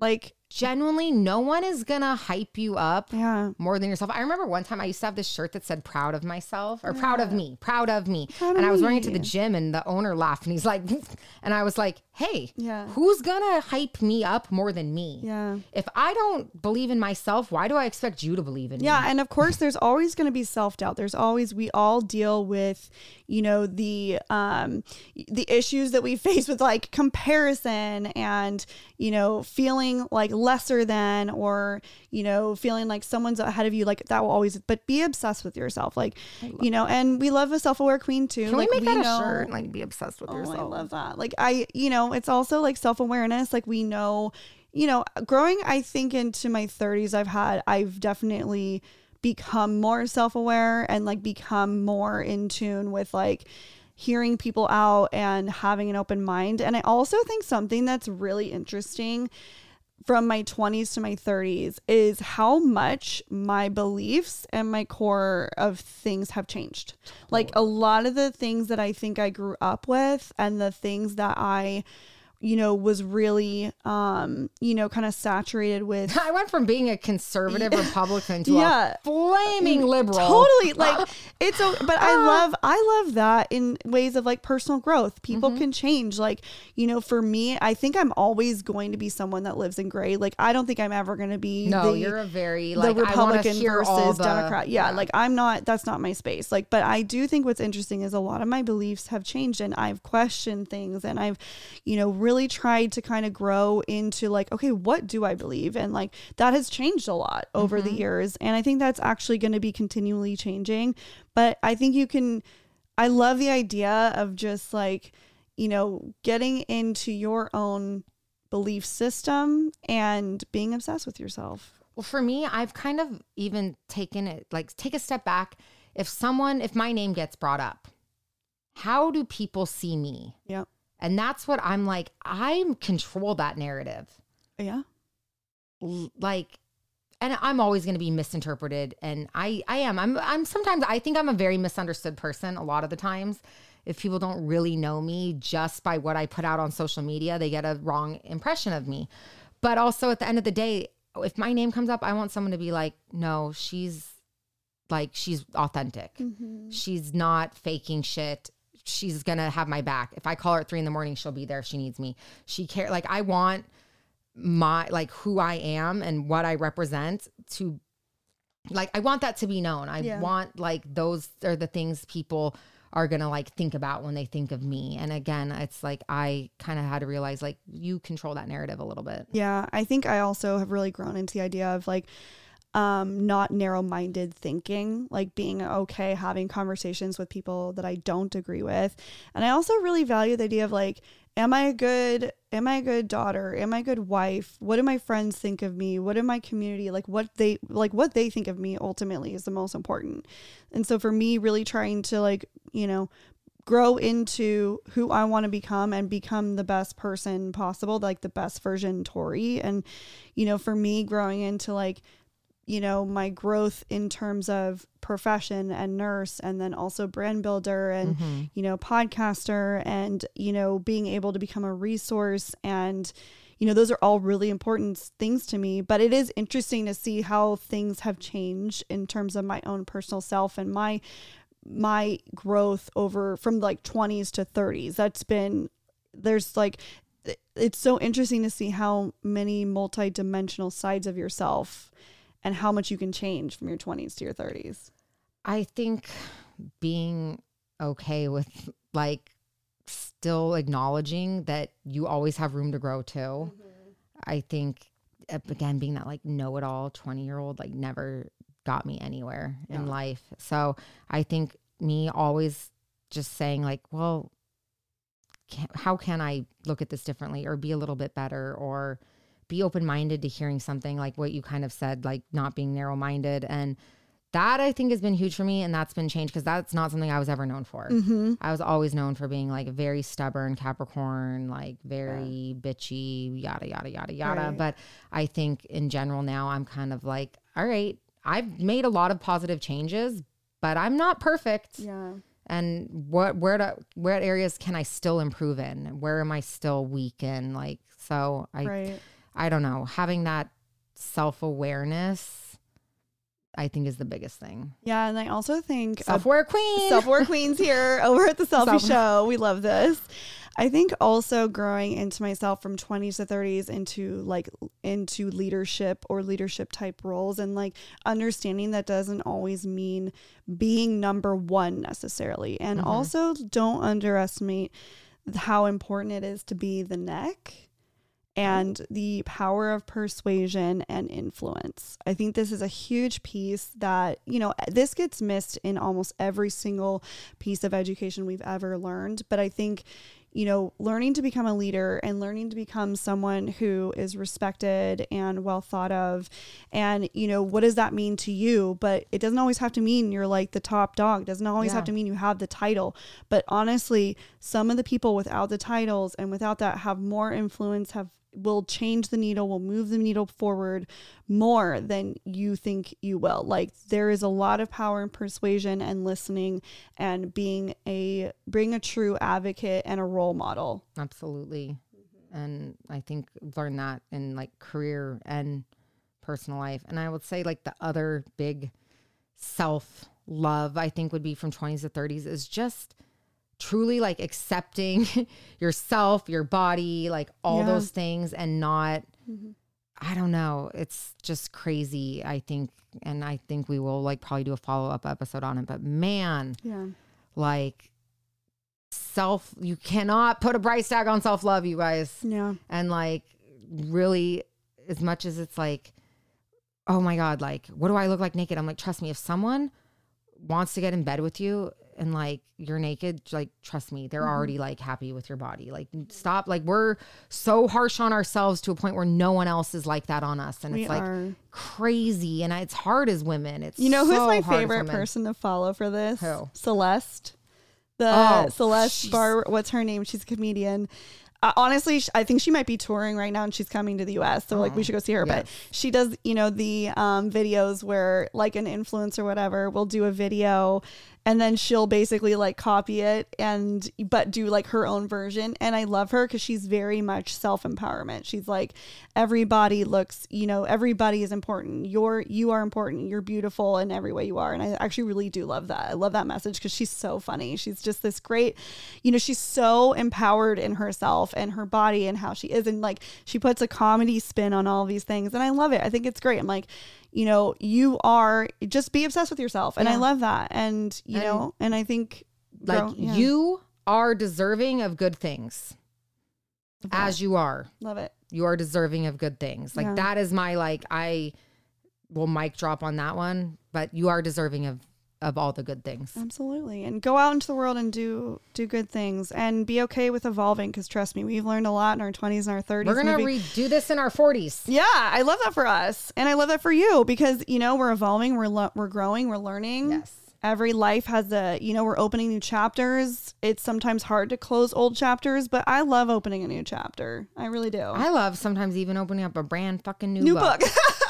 Like, Genuinely, no one is gonna hype you up yeah. more than yourself. I remember one time I used to have this shirt that said proud of myself or proud of me, proud of me. Proud of and I was wearing it to the gym and the owner laughed and he's like, and I was like, hey, Yeah. who's gonna hype me up more than me? Yeah. If I don't believe in myself, why do I expect you to believe in me? Yeah, and of course there's always going to be self-doubt. There's always we all deal with, you know, the um the issues that we face with like comparison and, you know, feeling like lesser than or, you know, feeling like someone's ahead of you like that will always but be obsessed with yourself. Like, you know, and we love a self-aware queen too. Can like we make that a shirt? Like be obsessed with Oh, yourself. I love that. Like I, you know, it's also like self-awareness. Like we know, you know, growing I think into my 30s I've had I've definitely become more self-aware and like become more in tune with like hearing people out and having an open mind. And I also think something that's really interesting from my 20s to my 30s is how much my beliefs and my core of things have changed. Like a lot of the things that I think I grew up with and the things that I you know was really um you know kind of saturated with I went from being a conservative Republican to Yeah. a flaming liberal. Totally. Like it's a, but I Ah. love I love that in ways of like personal growth. People Mm-hmm. can change. Like, you know, for me, I think I'm always going to be someone that lives in gray. Like I don't think I'm ever going to be No, the, you're a very the like I wanna Republican versus the- Democrat. Yeah, like I'm not that's not my space. Like but I do think what's interesting is a lot of my beliefs have changed and I've questioned things and I've you know really tried to kind of grow into like okay, what do I believe? And like that has changed a lot over Mm-hmm. the years and I think that's actually going to be continually changing. But I think you can I love the idea of just like you know getting into your own belief system and being obsessed with yourself. Well, for me, I've kind of even taken it like take a step back. If someone, if my name gets brought up, how do people see me? Yeah. And that's what I'm like, I control that narrative. Yeah. L- Like, and I'm always going to be misinterpreted. And I, I am, I'm, I'm sometimes, I think I'm a very misunderstood person a lot of the times. If people don't really know me just by what I put out on social media, they get a wrong impression of me. But also at the end of the day, if my name comes up, I want someone to be like, no, she's like, she's authentic. Mm-hmm. She's not faking shit. She's gonna have my back. If I call her at three in the morning, she'll be there. if She needs me. She care like I want my like who I am and what I represent to like I want that to be known. I Yeah. want like those are the things people are gonna like think about when they think of me. And again, it's like I kind of had to realize like you control that narrative a little bit. Yeah, I think I also have really grown into the idea of like um not narrow-minded thinking, like being okay having conversations with people that I don't agree with. And I also really value the idea of like am I a good am I a good daughter? Am I a good wife? What do my friends think of me? What do my community like what they like what they think of me ultimately is the most important. And so for me really trying to like, you know, grow into who I want to become and become the best person possible, like the best version Tori. And, you know, for me, growing into like, you know, my growth in terms of profession and nurse, and then also brand builder and, mm-hmm. you know, podcaster, and, you know, being able to become a resource. And, you know, those are all really important things to me. But it is interesting to see how things have changed in terms of my own personal self and my my growth over from like 20s to 30s that's been there's like it's so interesting to see how many multi-dimensional sides of yourself and how much you can change from your 20s to your 30s I think being okay with like still acknowledging that you always have room to grow too. Mm-hmm. I think again being that like know it all 20 year old like never got me anywhere in life. So I think me always just saying like, well, can, how can I look at this differently or be a little bit better or be open minded to hearing something like what you kind of said, like not being narrow minded. And that I think has been huge for me. And that's been changed because that's not something I was ever known for. mm-hmm. I was always known for being like a very stubborn Capricorn, like very bitchy, yada, yada, yada, yada. Right. But I think in general now I'm kind of like, all right, I've made a lot of positive changes, but I'm not perfect yeah and what where to where areas can I still improve in? Where am I still weak in? Like so I right I don't know. Having that self awareness I think is the biggest thing. yeah and i also think a Self aware queen. Self Aware Queens here over at the Cellfie Self- Show. We love this. I think also growing into myself from 20s to 30s into like into leadership or leadership type roles and like understanding that doesn't always mean being number one necessarily. And Mhm. also don't underestimate how important it is to be the neck and the power of persuasion and influence. I think this is a huge piece that, you know, this gets missed in almost every single piece of education we've ever learned. But I think, you know, learning to become a leader and learning to become someone who is respected and well thought of. And, you know, what does that mean to you? But it doesn't always have to mean you're like the top dog, it doesn't always Yeah. have to mean you have the title. But honestly, some of the people without the titles and without that have more influence, have will change the needle, will move the needle forward more than you think you will. Like there is a lot of power in persuasion and listening and being a being a true advocate and a role model. Absolutely. And I think learn that in like career and personal life. And I would say like the other big self love I think would be from 20s to 30s is just truly like accepting yourself, your body, like all Yeah. those things and not mm-hmm. I don't know. It's just crazy, I think. And I think we will like probably do a follow up episode on it. But man, Yeah. like self you cannot put a price tag on self love you guys Yeah. and like really as much as it's like oh my god like what do i look like naked i'm like trust me if someone wants to get in bed with you and like you're naked, like trust me, Mm-hmm. they're already like happy with your body. Like stop. Like we're so harsh on ourselves to a point where no one else is like that on us, and We it's like are. crazy. And it's hard as women. It's You know who's so my favorite person to follow for this? Who? Celeste. The Oh, Celeste she's- Bar. What's her name? She's a comedian. Uh, honestly, I think she might be touring right now, and she's coming to the U.S. So like, we should go see her. But she does, you know, the um, videos where like an influencer, or whatever, will do a video, and then she'll basically like copy it and but do like her own version. And I love her because she's very much self empowerment. She's like, everybody looks, you know, everybody is important. You're you are important. You're beautiful in every way you are. And I actually really do love that. I love that message because she's so funny. She's just this great, you know, she's so empowered in herself and her body and how she is. And like she puts a comedy spin on all these things. And I love it. I think it's great. I'm like, you know, you are just be obsessed with yourself. And I love that. And, you And- know, and I think Like grow- yeah, you are deserving of good things that. as you are. love it. You are deserving of good things. Like Yeah. that is my like I will mic drop on that one, but you are deserving of of all the good things. Absolutely. And go out into the world and do do good things and be okay with evolving because trust me, we've learned a lot in our 20s and our 30s. We're gonna redo this in our forties. Yeah, I love that for us. And I love that for you because you know, we're evolving, we're lo- we're growing, we're learning. Yes. Every life has a, you know, we're opening new chapters. It's sometimes hard to close old chapters, but I love opening a new chapter. I really do. I love sometimes even opening up a brand fucking new, new book. book.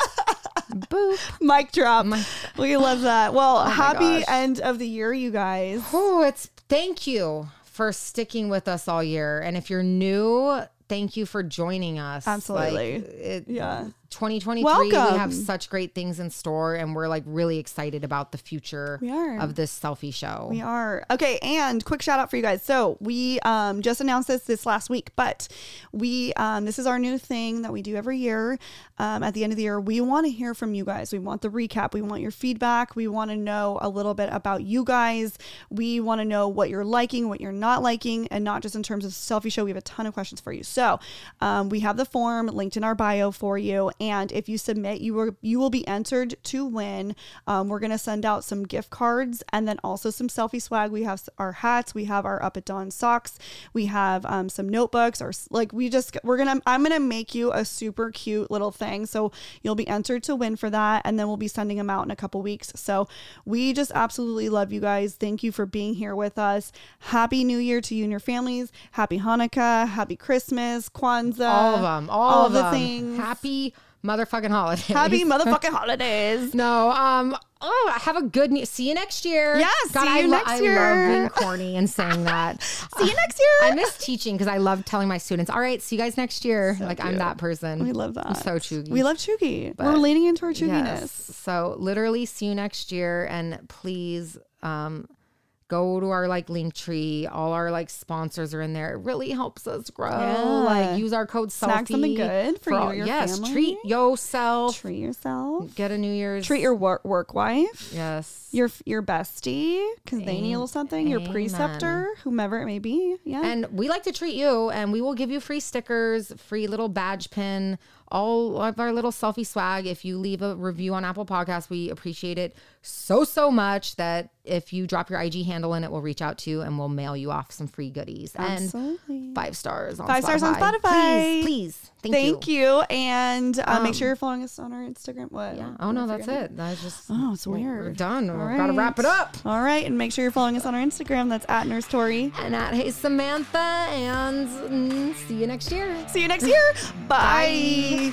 Boop. Mic drop. My- we love that. Well, oh my happy gosh. end of the year, you guys. Oh, it's thank you for sticking with us all year. And if you're new, thank you for joining us. Absolutely. Like, it, Yeah. 2023, we have such great things in store, and we're like really excited about the future We are. of this Cellfie show. We are. Okay, and quick shout out for you guys. So we um, just announced this this last week, but we um, this is our new thing that we do every year. Um, at the end of the year, we want to hear from you guys. We want the recap. We want your feedback. We want to know a little bit about you guys. We want to know what you're liking, what you're not liking, and not just in terms of Cellfie show. We have a ton of questions for you. So um, we have the form linked in our bio for you, and if you submit, you will you will be entered to win. Um, we're gonna send out some gift cards and then also some Cellfie swag. We have our hats, we have our Up at Dawn socks, we have um, some notebooks, or like we just we're gonna I'm gonna make you a super cute little thing. So you'll be entered to win for that, and then we'll be sending them out in a couple weeks. So we just absolutely love you guys. Thank you for being here with us. Happy New Year to you and your families. Happy Hanukkah. Happy Christmas. Kwanzaa. all of them, all, all of the them. things. Happy motherfucking holidays. Happy motherfucking holidays. No, um, oh, have a good. Ne- see you next year. Yeah, see I you lo- next I love being corny and saying that. See you next year. I miss teaching because I love telling my students, "All right, see you guys next year." like I'm that person. we love that. I'm so cheugy. We love cheugy. We're leaning into our cheuginess. Yes. So literally, see you next year, and please, um, go to our like Linktree. All our like sponsors are in there. It really helps us grow. Yeah. Like use our code Snack something good for you all- your yes, family. treat yourself. Treat yourself. Get a New Year's. Treat your work, work wife. yes. Your your bestie because they need a little something. Your Amen. preceptor, whomever it may be. Yeah. And we like to treat you, and we will give you free stickers, free little badge pin, all of our little Cellfie swag. If you leave a review on Apple Podcasts, we appreciate it so, so much that if you drop your IG handle in it, we'll reach out to you and we'll mail you off some free goodies. Absolutely. And five stars on Five Spotify. stars on Spotify. Please, please. Thank, Thank you. you. And uh, make Um, sure you're following us on our Instagram. What? Yeah. Oh, no, that's it. That's just. Oh, it's weird. We're done. All We've got to wrap it up. All right. And make sure you're following us on our Instagram. That's at Nurse Tori. And at Hey Samantha, and mm, see you next year. See you next year. Bye.